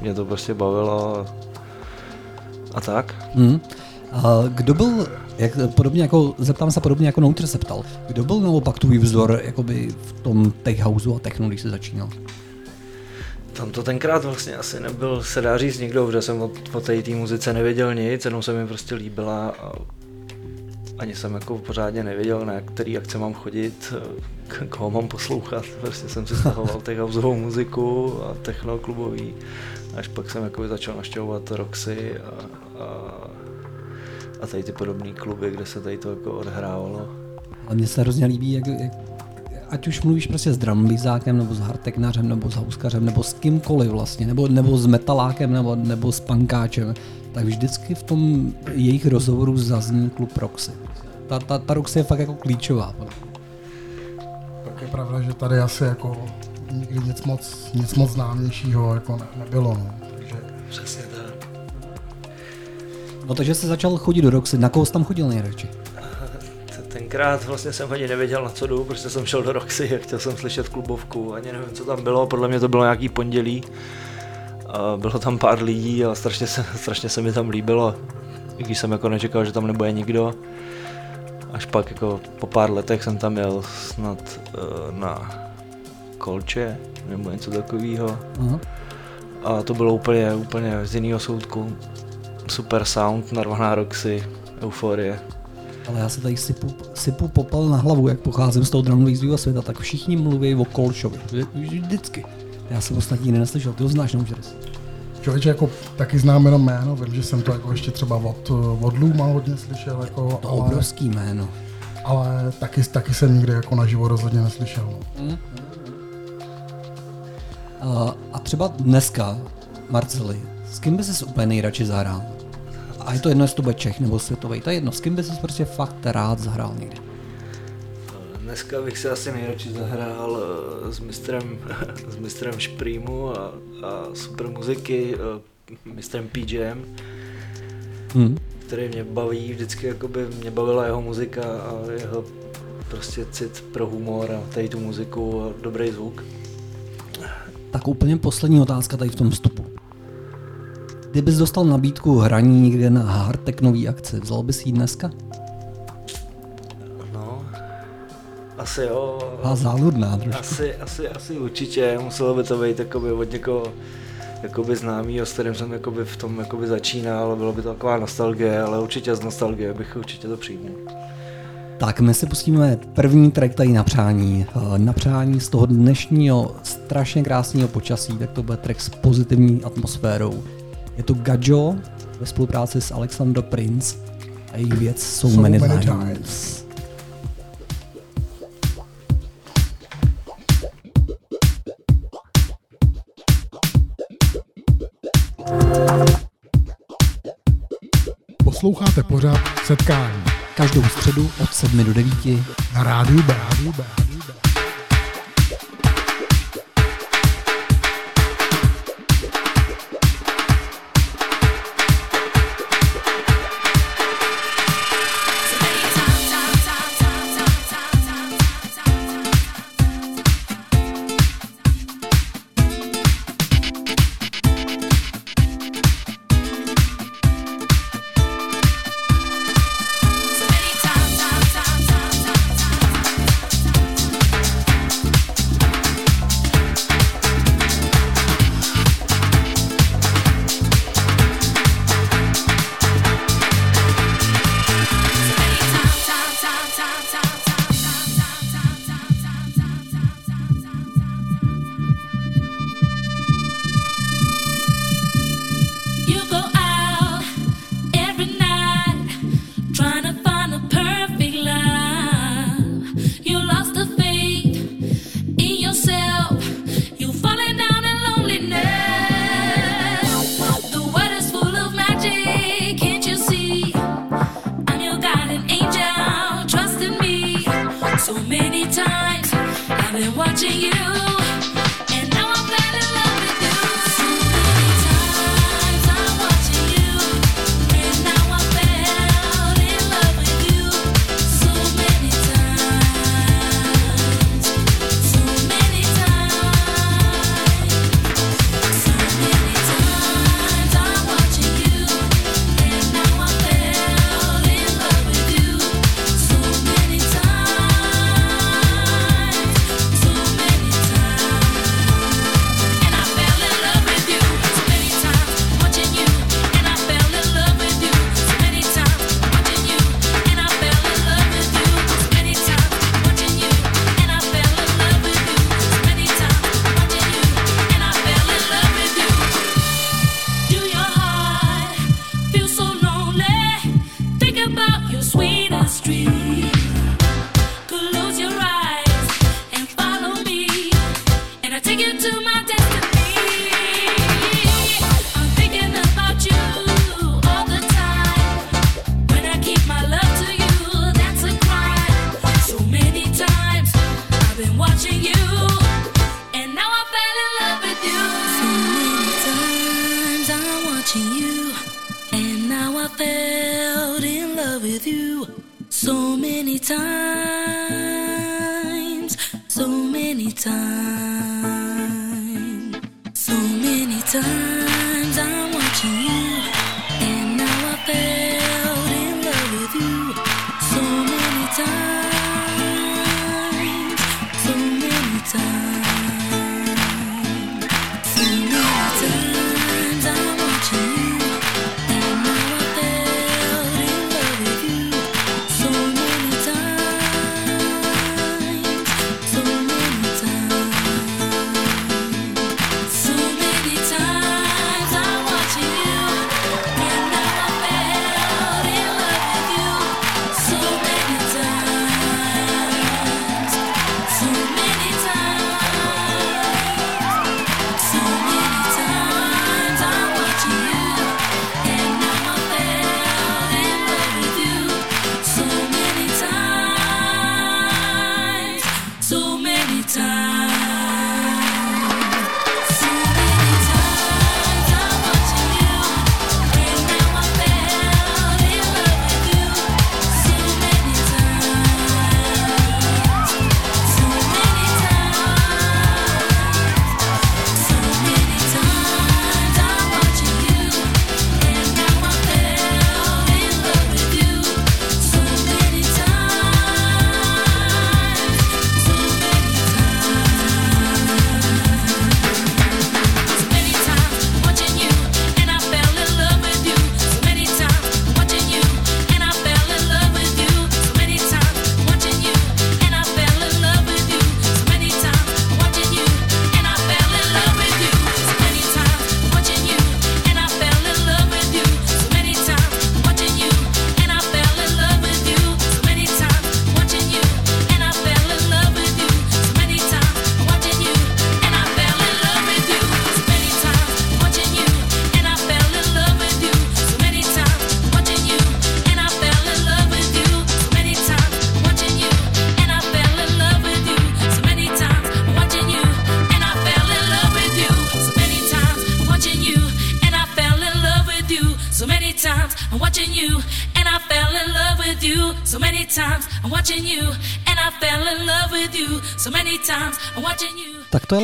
mě to prostě bavilo a, a tak. Hmm. A kdo byl, jak, podobně jako, zeptám se podobně jako Nouter se ptal, kdo byl naopak tvůj vzor jakoby v tom tech houseu a techno, když jsi začínal? Tam to tenkrát vlastně asi nebyl, se dá říct nikdo, protože jsem o, o té té muzice nevěděl nic, jenom se mi prostě líbila a ani jsem jako pořádně nevěděl, na který akce mám chodit, k- koho mám poslouchat. Prostě jsem si stahoval houseovou muziku a technoklubový. Až pak jsem jako začal naštěvovat Roxy a, a, a tady ty podobné kluby, kde se tady to jako odhrávalo. Ale mně se hrozně líbí, jak, jak ať už mluvíš prostě s drumbizákem, nebo s hardteknařem, nebo s houskařem, nebo s kýmkoliv vlastně, nebo, nebo s metalákem, nebo, nebo s pankáčem, tak vždycky v tom jejich rozhovoru zazní klub Roxy. Ta, ta, ta Roxy je fakt jako klíčová. Tak je pravda, že tady asi jako nikdy nic moc, nic moc známějšího jako ne, nebylo. No. Takže Přesně tak. No takže jsi začal chodit do Roxy, na koho jsi tam chodil nejradši? Tenkrát vlastně jsem ani nevěděl na co jdu, protože jsem šel do Roxy a chtěl jsem slyšet klubovku, ani nevím, co tam bylo, podle mě to bylo nějaký pondělí. A bylo tam pár lidí a strašně se, strašně se mi tam líbilo, i když jsem jako nečekal, že tam nebude nikdo. Až pak jako po pár letech jsem tam jel snad uh, na Kolče nebo něco takového. Aha. A to bylo úplně, úplně z jiného soudku. Super sound, narvaná Roxy, euforie. Ale já se tady sypu, sypu popel na hlavu, jak pocházím z toho drumlového světa, tak všichni mluví o Kolšovi. Vždy- Vždycky. Já jsem ostatní nikdy neslyšel, ty ho znáš, nemůžeš. člověče jako taky znám jenom jméno, vím, že jsem to jako ještě třeba od, od Luma hodně slyšel, jako, To ale, obrovský jméno. ale taky, taky jsem nikdy jako naživo rozhodně neslyšel. No. A, a třeba dneska, Marceli, s kým by jsi úplně nejradši zahrál? A je to jedno, jestli to bude Čech nebo světový, to je jedno, s kým by jsi prostě fakt rád zahrál někdy. Dneska bych si asi nejradši zahrál eh, s mistrem, s mistrem Šprýmu a, a super muziky, eh, mistrem PJM, Hm. který mě baví, vždycky jakoby mě bavila jeho muzika a jeho prostě cit pro humor a tady tu muziku a dobrý zvuk. Tak úplně poslední otázka tady v tom vstupu. Kdybys dostal nabídku hraní někde na hardtechnový akci, vzal bys ji dneska? No, asi jo. A záludná trošku. Asi, asi, asi určitě, muselo by to být jakoby od někoho jakoby známýho, s kterým jsem jakoby v tom jakoby začínal, bylo by to taková nostalgie, ale určitě z nostalgie bych určitě to přijmul. Tak my si pustíme první track tady na přání. Eh, Na přání z toho dnešního strašně krásného počasí, tak to bude track s pozitivní atmosférou. Je to Gajo ve spolupráci s Alexander Prince a jejich věc So, So Many, Many Times. Times. Posloucháte pořád setkání Každou středu od 7 do 9 na rádiu B.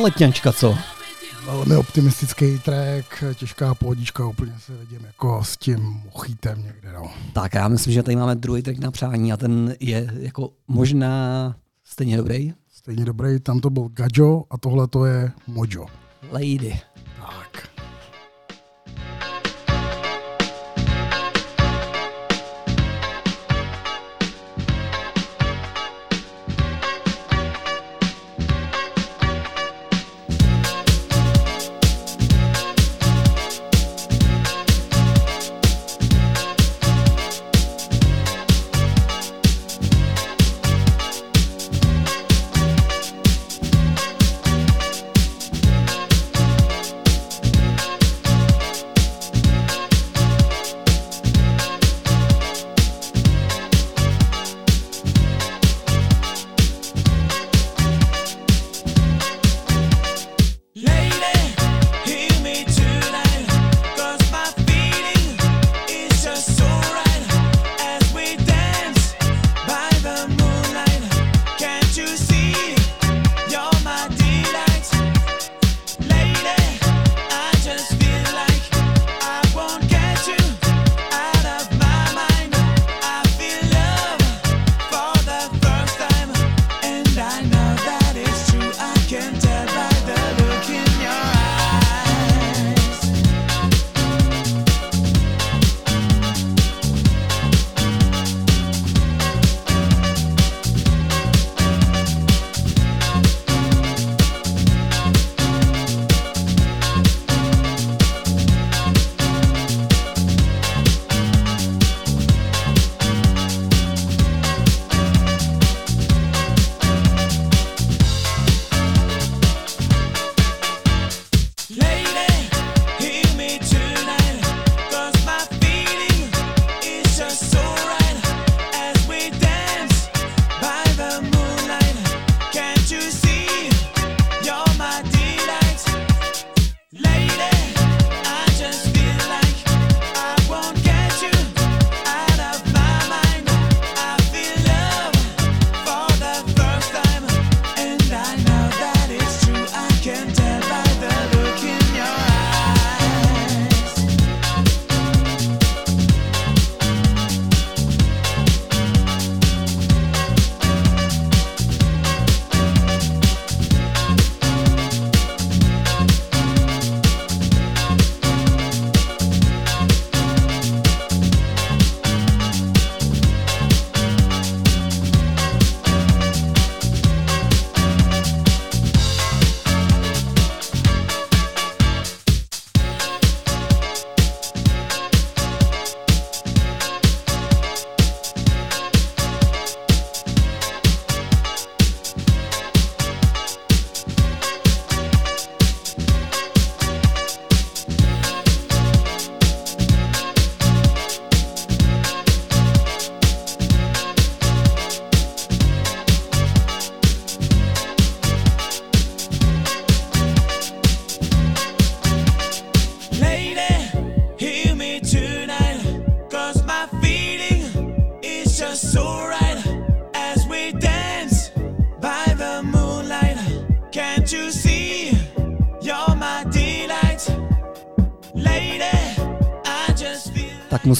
letňačka, co? Velmi optimistický track, těžká pohodička, úplně se vidím jako s tím mochýtem někde. No. Tak já myslím, že tady máme druhý track na přání a ten je jako možná stejně dobrý. Stejně dobrý, tam to byl Gajo a tohle to je Mojo. Lady.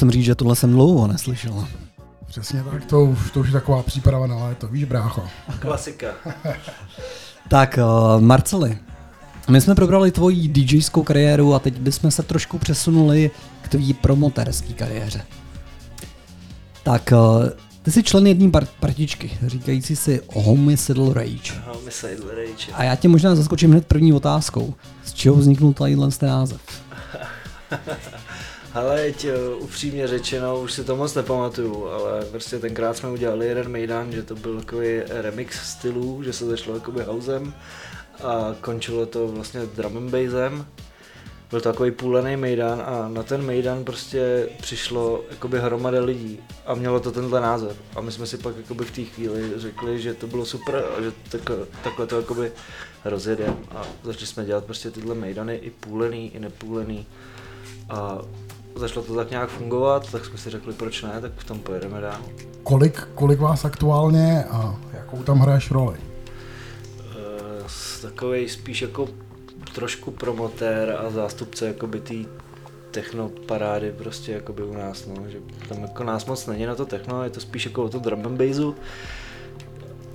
Musím říct, že tohle jsem dlouho neslyšel. Přesně tak, to už, to už je taková příprava na léto, víš brácho. Klasika. Tak, uh, Marceli, my jsme probrali tvoji DJskou kariéru a teď bychom se trošku přesunuli k tvojí promotérské kariéře. Tak, uh, ty jsi člen jedné par- partičky, říkající si Homicidal Rage. Homicidal Rage. A já tě možná zaskočím hned první otázkou. Z čeho vzniknul tadyhle ten název? Ale teď uh, upřímně řečeno, už si to moc nepamatuju, ale prostě tenkrát jsme udělali jeden mejdan, že to byl takový remix stylů, že se začalo jakoby housem a končilo to vlastně drum and bassem. Byl to takový půlený mejdan a na ten mejdan prostě přišlo jakoby hromada lidí a mělo to tenhle název. A my jsme si pak jakoby v té chvíli řekli, že to bylo super a že takhle, takhle to jakoby rozjedem a začali jsme dělat prostě tyhle mejdany i půlený, i nepůlený. A začalo to tak nějak fungovat, tak jsme si řekli, proč ne, tak v tom pojedeme dál. Kolik, kolik vás aktuálně a jakou tam hraješ roli? Uh, takový spíš jako trošku promotér a zástupce jakoby té techno parády prostě jakoby u nás, no, že tam jako nás moc není na to techno, je to spíš jako o to drum and bassu.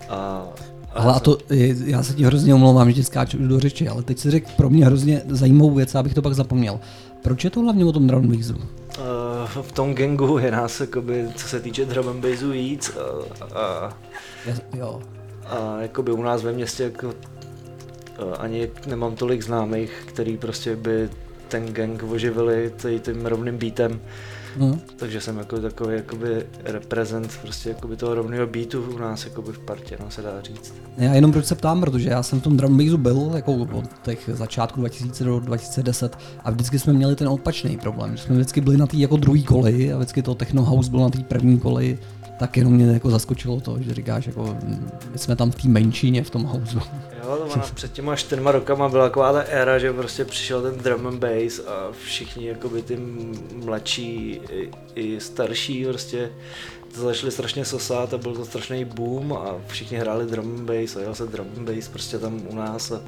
A, Ale a to, je, já se ti hrozně omlouvám, že ti skáču do řeči, ale teď si řekl pro mě hrozně zajímavou věc, abych to pak zapomněl. Proč je to hlavně o tom drum bassu? Uh, v tom gangu je nás, jakoby, co se týče drum and bassu víc a, a, jo. a jakoby u nás ve městě jako, ani nemám tolik známých, který prostě by ten gang oživili tím rovným beatem. Hmm. Takže jsem jako takový jakoby reprezent prostě jakoby toho rovného beatu u nás jakoby v partě, no se dá říct. Já jenom proč se ptám, protože já jsem v tom drum bassu byl jako od těch začátku 2000 do 2010 a vždycky jsme měli ten opačný problém, že jsme vždycky byli na té jako druhý koleji a vždycky to techno house bylo na té první koleji tak jenom mě jako zaskočilo to, že říkáš, jako my jsme tam v té menšině v tom houseu. Jo, to ona před těma čtyřma rokama byla taková ta éra, že prostě přišel ten drum and bass a všichni jakoby ty mladší i, i starší prostě to začali strašně sosát a byl to strašný boom a všichni hráli drum and bass a jel se drum and bass prostě tam u nás a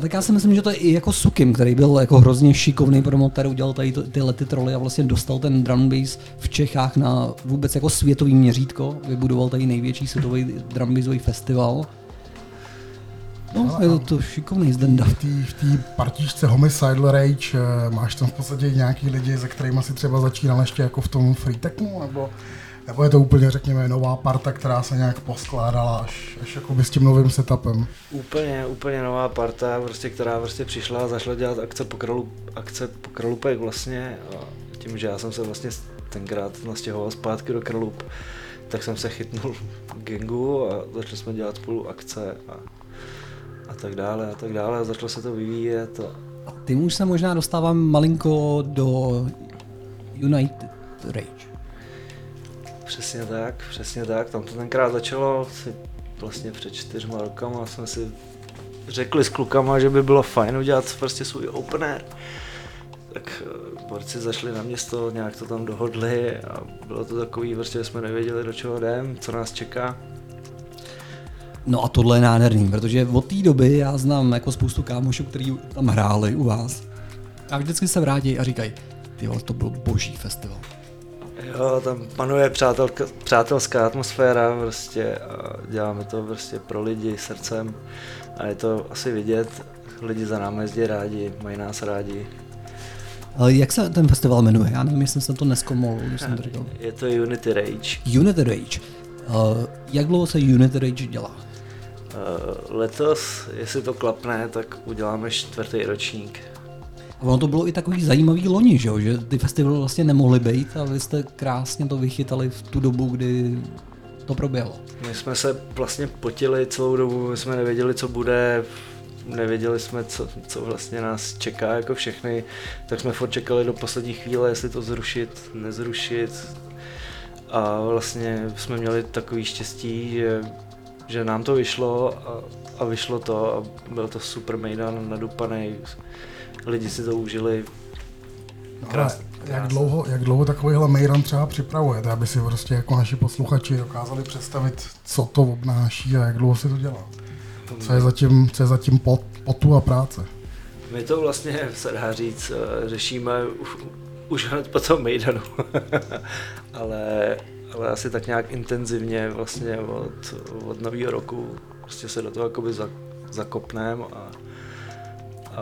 a tak já si myslím, že to je i jako Sukim, který byl jako hrozně šikovný promotor, udělal tady tyhle ty troly a vlastně dostal ten drum bass v Čechách na vůbec jako světový měřítko, vybudoval tady největší světový drum bassový festival. No, je to, to šikovný zdenda. V té v partičce Homicidal Rage eh, máš tam v podstatě nějaký lidi, se kterými si třeba začínal ještě jako v tom free technu, nebo nebo je to úplně, řekněme, nová parta, která se nějak poskládala až, až jako s tím novým setupem? Úplně, úplně nová parta, prostě, která prostě přišla a zašla dělat akce po, kralu, akce po Kralupech vlastně. A tím, že já jsem se vlastně tenkrát nastěhoval zpátky do Kralup, tak jsem se chytnul gangu a začali jsme dělat spolu akce a, a tak dále a tak dále a začalo se to vyvíjet. A, a tím už se možná dostávám malinko do United Rage. Přesně tak, přesně tak. Tam to tenkrát začalo si vlastně před čtyřma rokama jsme si řekli s klukama, že by bylo fajn udělat prostě svůj open air. Tak eh, borci zašli na město, nějak to tam dohodli a bylo to takový, prostě jsme nevěděli, do čeho jdem, co nás čeká. No a tohle je nádherný, protože od té doby já znám jako spoustu kámošů, kteří tam hráli u vás. A vždycky se vrátí a říkají, ty to byl boží festival. Jo, tam panuje přátelka, přátelská atmosféra prostě a děláme to prostě pro lidi srdcem a je to asi vidět, lidi za námi jezdí rádi, mají nás rádi. Ale jak se ten festival jmenuje? Já nevím, jestli jsem to neskomol, když jsem to říkal. Je to Unity Rage. Unity Rage. Uh, jak dlouho se Unity Rage dělá? Uh, letos, jestli to klapne, tak uděláme čtvrtý ročník. A ono to bylo i takový zajímavý loni, že, jo? že ty festivaly vlastně nemohly být a vy jste krásně to vychytali v tu dobu, kdy to proběhlo. My jsme se vlastně potili celou dobu, my jsme nevěděli, co bude, nevěděli jsme, co, co vlastně nás čeká jako všechny, tak jsme furt čekali do poslední chvíle, jestli to zrušit, nezrušit. A vlastně jsme měli takový štěstí, že, že nám to vyšlo a, a vyšlo to a byl to super mejdan nadupaný lidi si to užili. Krás, jak dlouho, jak dlouho takovýhle Mejran třeba připravujete, aby si prostě jako naši posluchači dokázali představit, co to obnáší a jak dlouho se to dělá? Co je zatím, co je zatím pot, potu a práce? My to vlastně, se dá říct, eh, řešíme už hned po tom Mejdanu. ale, ale asi tak nějak intenzivně vlastně od, od nového roku prostě se do toho jakoby za, zakopnem a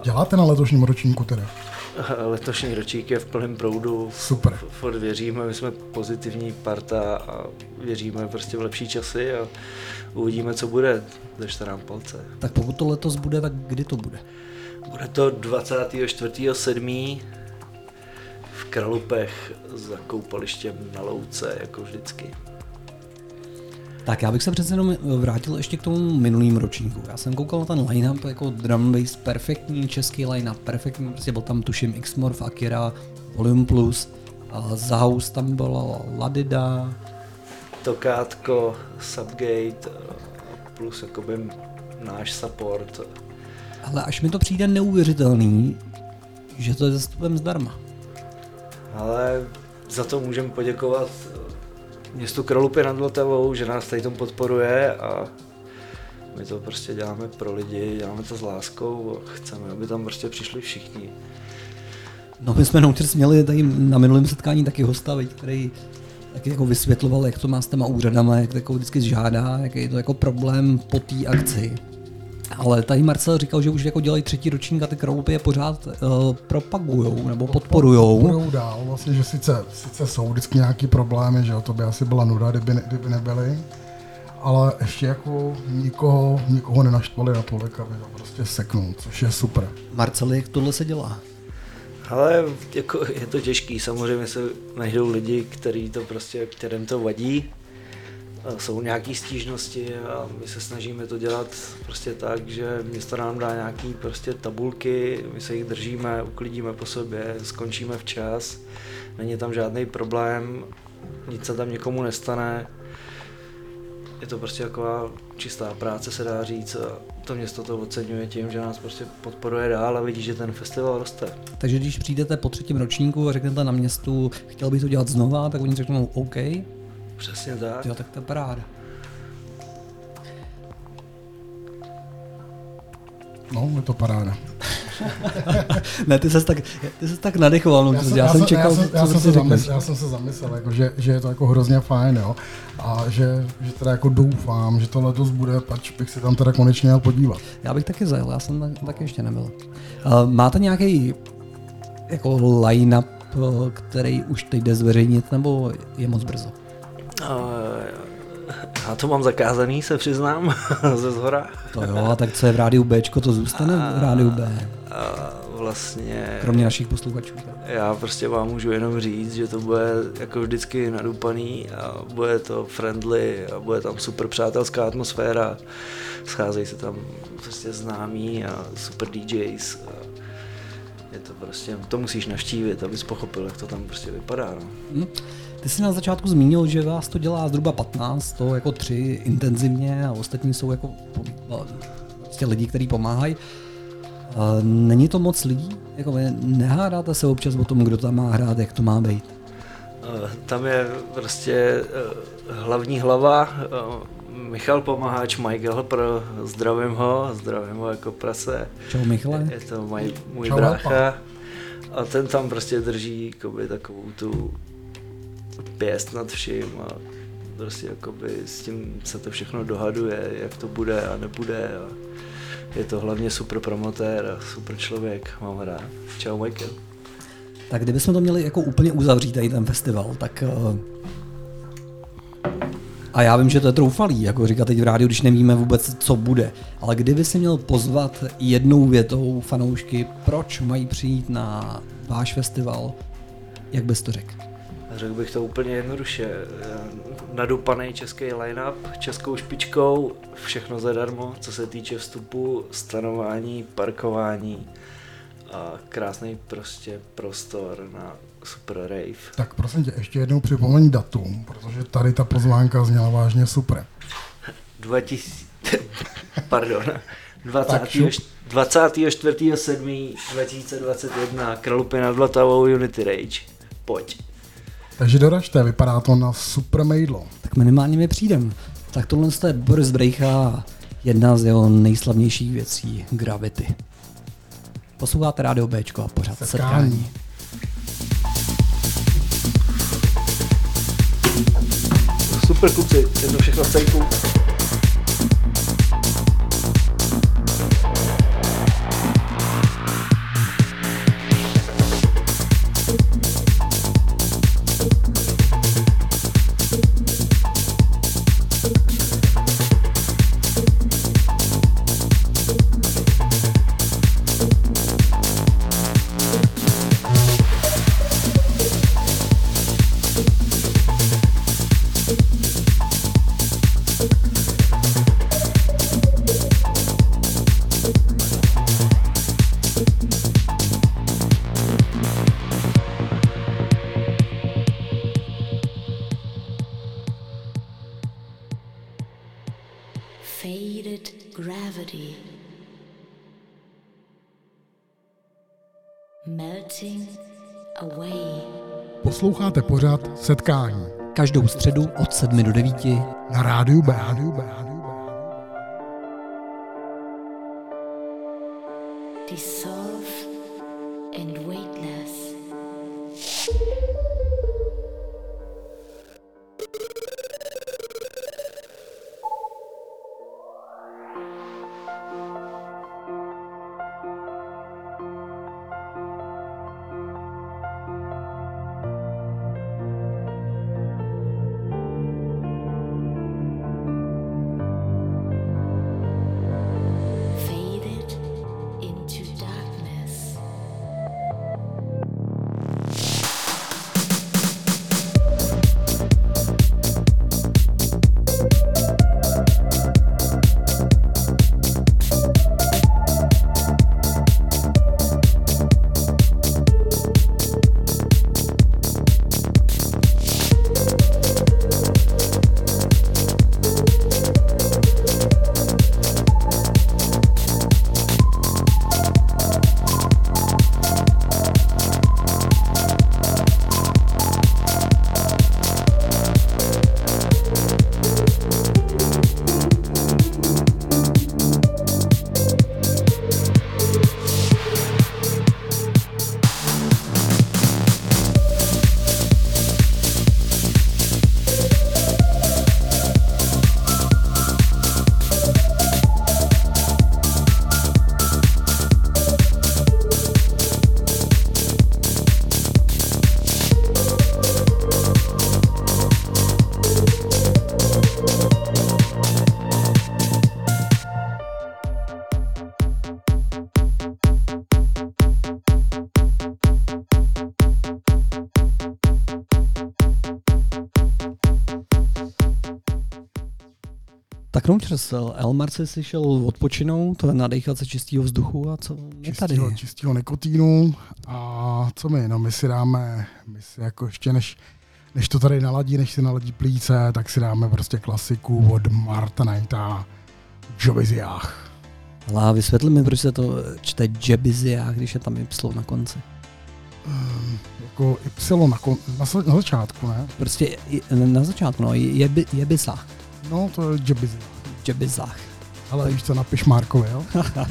Děláte na letošním ročníku teda? letošní ročník je v plném proudu. Super. F- Furt věříme, my jsme pozitivní parta a věříme prostě v lepší časy a uvidíme, co bude. Držte nám palce. Tak pokud to letos bude, tak kdy to bude? Bude to 24.7. v Kralupech za koupalištěm na Louce, jako vždycky. Tak já bych se přece jenom vrátil ještě k tomu minulým ročníku. Já jsem koukal na ten line-up, jako drum bass, perfektní český line-up, perfektní, prostě byl tam tuším Xmorph, Akira, Volume Plus, a za house tam byla Ladida, Tokátko, Subgate eh, plus jakoby náš support. ale až mi to přijde neuvěřitelný, že to je zastupem zdarma. Ale za to můžeme poděkovat eh, městu Kralupy nad Vltavou, že nás tady tom podporuje a my to prostě děláme pro lidi, děláme to s láskou a chceme, aby tam prostě přišli všichni. No my jsme Nouters měli tady na minulém setkání taky hosta, který taky jako vysvětloval, jak to má s těma úřadama, jak to jako vždycky žádá, jaký je to jako problém po té akci. Ale tady Marcel říkal, že už jako dělají třetí ročník a ty kroupy je pořád uh, propagujou nebo podporujou. Budou dál, vlastně, že sice, sice jsou vždycky nějaký problémy, že jo, to by asi byla nuda, kdyby, ne, kdyby nebyly, ale ještě jako nikoho, nikoho nenaštvali na tolik, aby to prostě seknul, což je super. Marcel, jak tohle se dělá? Ale jako je to těžký, samozřejmě se najdou lidi, který to prostě, kterým to vadí. A Jsou nějaké stížnosti a my se snažíme to dělat prostě tak, že město nám dá nějaké prostě tabulky, my se jich držíme, uklidíme po sobě, skončíme včas, není tam žádný problém, nic se tam někomu nestane. Je to prostě taková čistá práce, se dá říct. A to město to oceňuje tím, že nás prostě podporuje dál a vidí, že ten festival roste. Takže když přijdete po třetím ročníku a řeknete na městu, chtěl bych to dělat znova, tak oni řeknou OK, Přesně tak. jo, tak to je paráda. No, je to paráda. Ne, ty ses tak, ty ses tak nadechoval, no, já, jsem, já jsem čekal, já jsem, já co jsem, si se, zamyslel, já jsem se zamyslel, jako, že, že, je to jako hrozně fajn, jo. A že, že teda jako doufám, že to letos bude, pač bych se tam teda konečně měl podívat. Já bych taky zajel, já jsem tak, taky ještě nebyl. Uh, máte nějaký jako line-up, uh, který už teď jde zveřejnit, nebo je moc brzo? Uh, já to mám zakázaný, se přiznám, ze zhora. To jo, a tak co je v rádiu B, to zůstane v rádiu B, A vlastně kromě našich posluchačů. já prostě vám můžu jenom říct, že to bude jako vždycky nadupaný a bude to friendly a bude tam super přátelská atmosféra. Scházejí se tam prostě známí a super DJs. A je to prostě, to musíš navštívit, abys pochopil, jak to tam prostě vypadá. No. Hm? Ty jsi na začátku zmínil, že vás to dělá zhruba 15, to jako tři intenzivně a ostatní jsou jako po- prostě lidi, kteří pomáhají. A Není to moc lidí? Jako nehádáte se občas o tom, kdo tam má hrát, jak to má být? Eh, Tam je prostě eh, hlavní hlava, eh, Michal Pomaháč, Michael pro zdravím ho, zdravím ho jako prase. Čau Michale. Je to můj, můj Čau, brácha. A ten tam prostě drží jakoby, takovou tu pěst nad vším a prostě jakoby s tím se to všechno dohaduje, jak to bude a nebude. A je to hlavně super promotér a super člověk, mám rád. Čau Michael. Tak kdybychom to měli jako úplně uzavřít tady ten festival, tak eh, a já vím, že to je troufalý, jako říkat teď v rádiu, když nevíme vůbec, co bude. Ale kdyby si měl pozvat jednou větou fanoušky, proč mají přijít na váš festival, jak bys to řekl? Řekl bych to úplně jednoduše. Nadupaný český line-up, českou špičkou, všechno zadarmo, co se týče vstupu, stanování, parkování a krásný prostě prostor na super rave. Tak prosím tě, ještě jednou připomeň datum, protože tady ta pozvánka zněla vážně super. 2000, pardon, Tak 20. šup. 24.7.2021 Kralupy nad Vltavou Unity Rage. Pojď. Takže doražte, vypadá to na super mejdlo. Tak minimálně mi přijdem. Tak tohle je Boris Brejcha, jedna z jeho nejslavnějších věcí, Gravity. Posloucháte Rádio B a pořád setkání. setkání. Super kluci, je to všechno stejku. Posloucháte pořád setkání Každou středu od 7 do 9 na rádiu B. Rádiu B. Česel. Elmar se si šel odpočinout, nadechat se čistého vzduchu a co je tady? čistého, čistého nikotínu a co my, no my si dáme, my si jako ještě než, než to tady naladí, než si naladí plíce, tak si dáme prostě klasiku od Marta Knighta Joviziách. Ale vysvětli mi, proč se to čte Jebiziách, když je tam Y na konci. Um, jako Y na, kon, na, na začátku, ne? Prostě na začátku, no, Jebi, Jebizách. No to je Jebizia. Jebizách. Ale víš co, napiš Markovi, jo?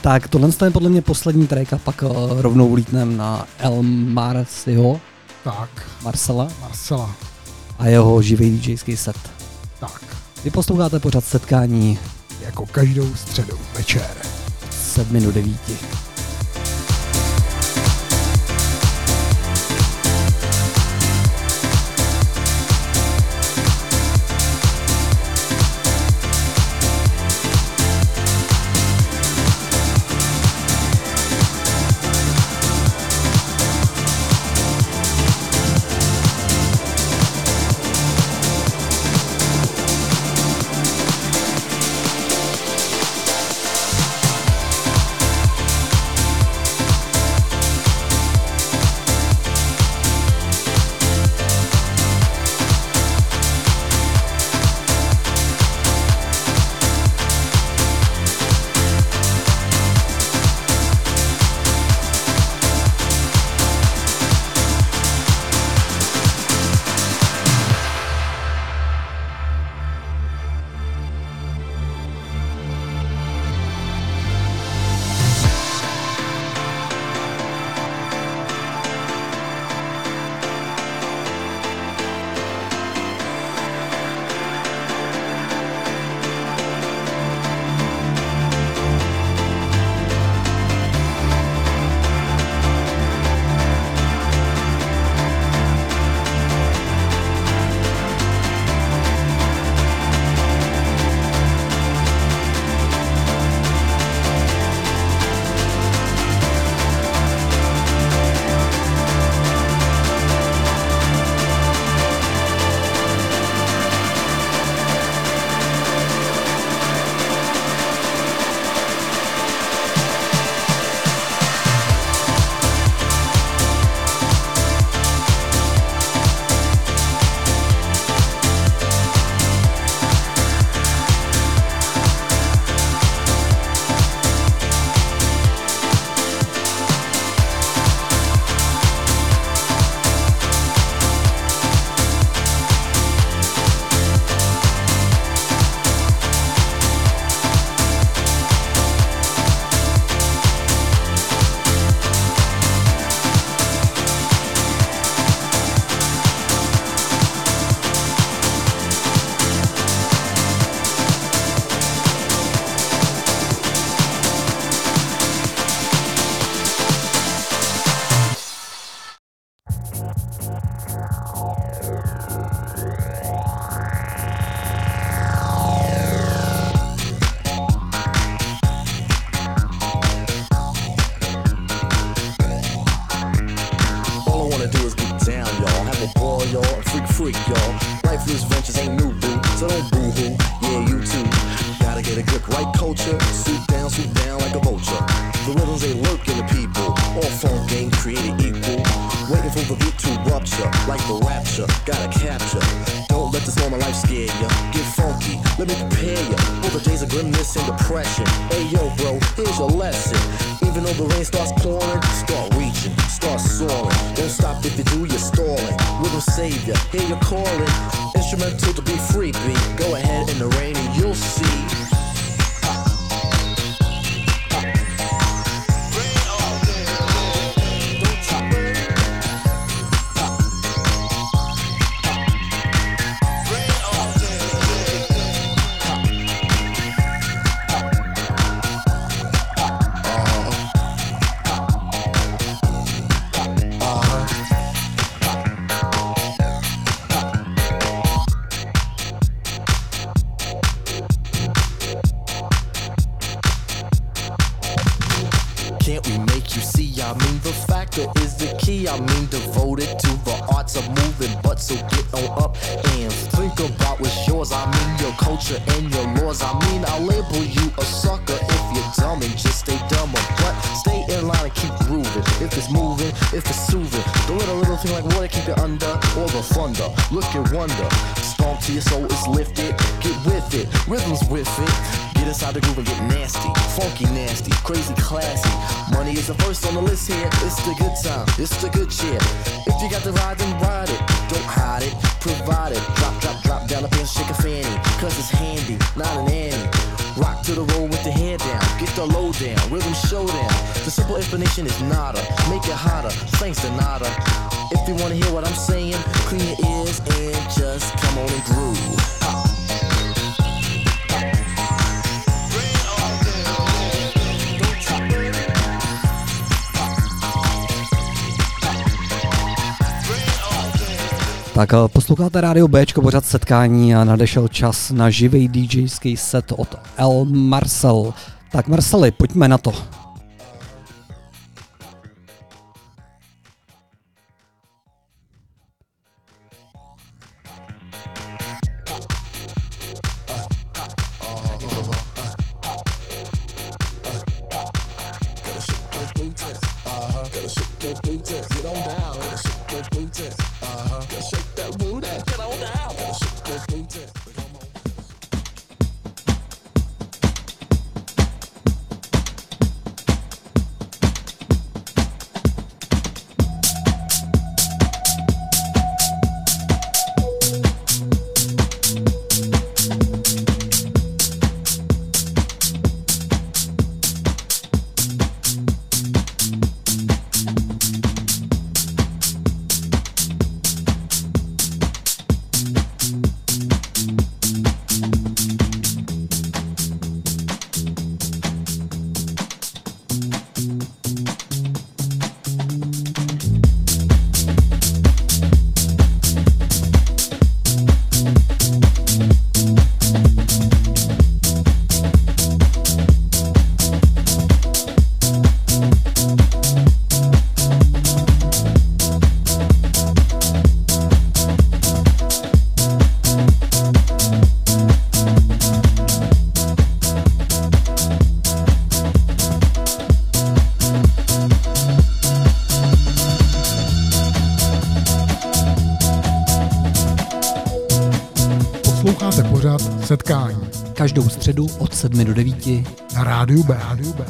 Tak tohle je podle mě poslední track a pak uh, rovnou ulítnem na El Marciho, Tak, Marcela Marcela, a jeho živý DJský set. tak, Vy posloucháte pořád setkání jako každou středu večer. 7 do 9. Music, right culture. Suit down, suit down like a vulture. The rhythms they lurk in the people. All funk ain't created equal. Waiting for the beat to rupture, like the rapture. Gotta capture. Don't let this moment life scare ya. Get funky, let me prepare ya for the days of grimness and depression. Hey yo, bro, here's your lesson. Even though the rain starts pouring, start reaching, start soaring. Don't stop if you do, you're stalling. Rhythm savior, hear you calling. Instrumental to be free, B. Go ahead in the rain and you'll see. The good time, it's the good cheer. If you got the ride, then ride it. Don't hide it, provide it. Drop, drop, drop down up and shake a fanny. Cause it's handy, not an Annie. Rock to the roll with the hair down, get the low down, rhythm showdown. The simple explanation is nada, make it hotter, thanks to nada. If you wanna hear what I'm saying, Tak eh, posloucháte rádio Bčko, pořád setkání a nadešel čas na živý DJský set od El Marcel. Tak Marceli, pojďme na to. Setkání Každou středu od 7 do 9 na rádiu B. Rádiu B.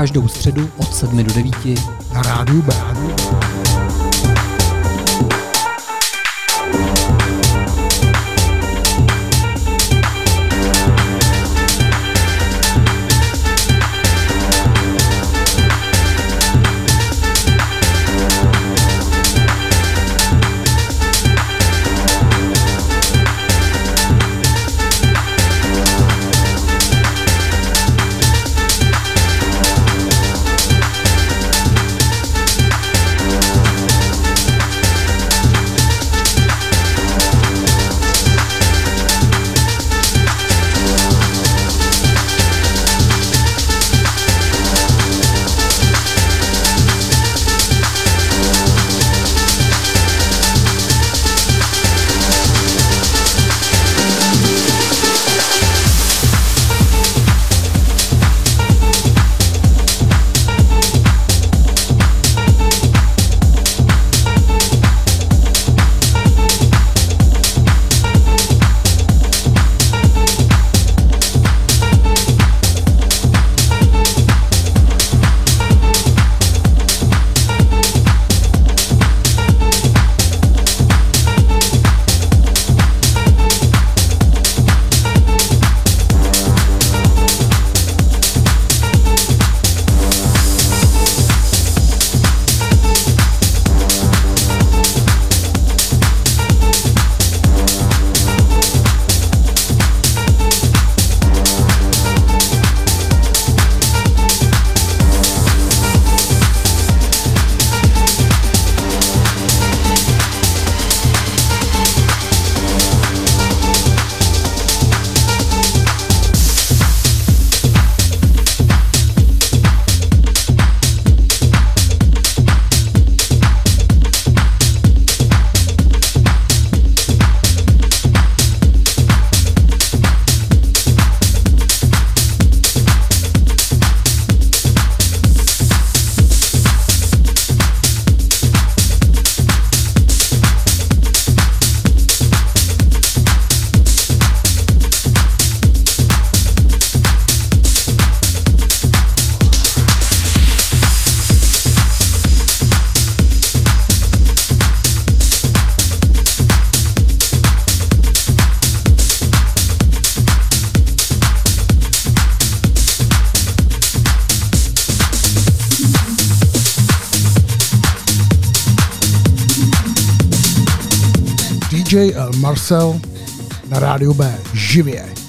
Každou středu od 7 do 9 Marcel na rádiu B živě.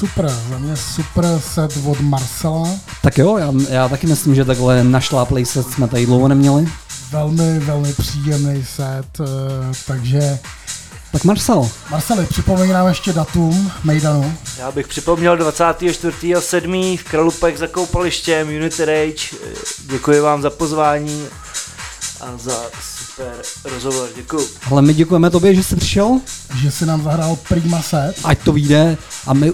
Super, za mě super set od Marcela, Tak jo, já, já taky myslím, že takhle našláplej se jsme tady dlouho neměli. velmi, velmi příjemný set, eh, takže Tak Marcel, Marceli, připomeň nám ještě datum Mejdanu. Já bych připomněl 24.7. v Kralupech za koupalištěm United Age. Děkuji vám za pozvání a za super rozhovor. Děkuji. ale my děkujeme tobě, že jsi přišel, že si nám zahrál prima set. ať to vyjde a my,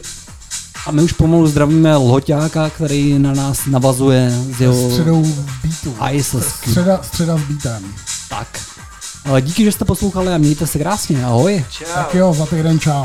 a my už pomalu zdravíme Lhoťáka, který na nás navazuje z jeho Středou beatu. ISSky. Středa, středa s beatem. Tak. Ale díky, že jste poslouchali a mějte se krásně. Ahoj. Čau. Tak jo, za týden čau.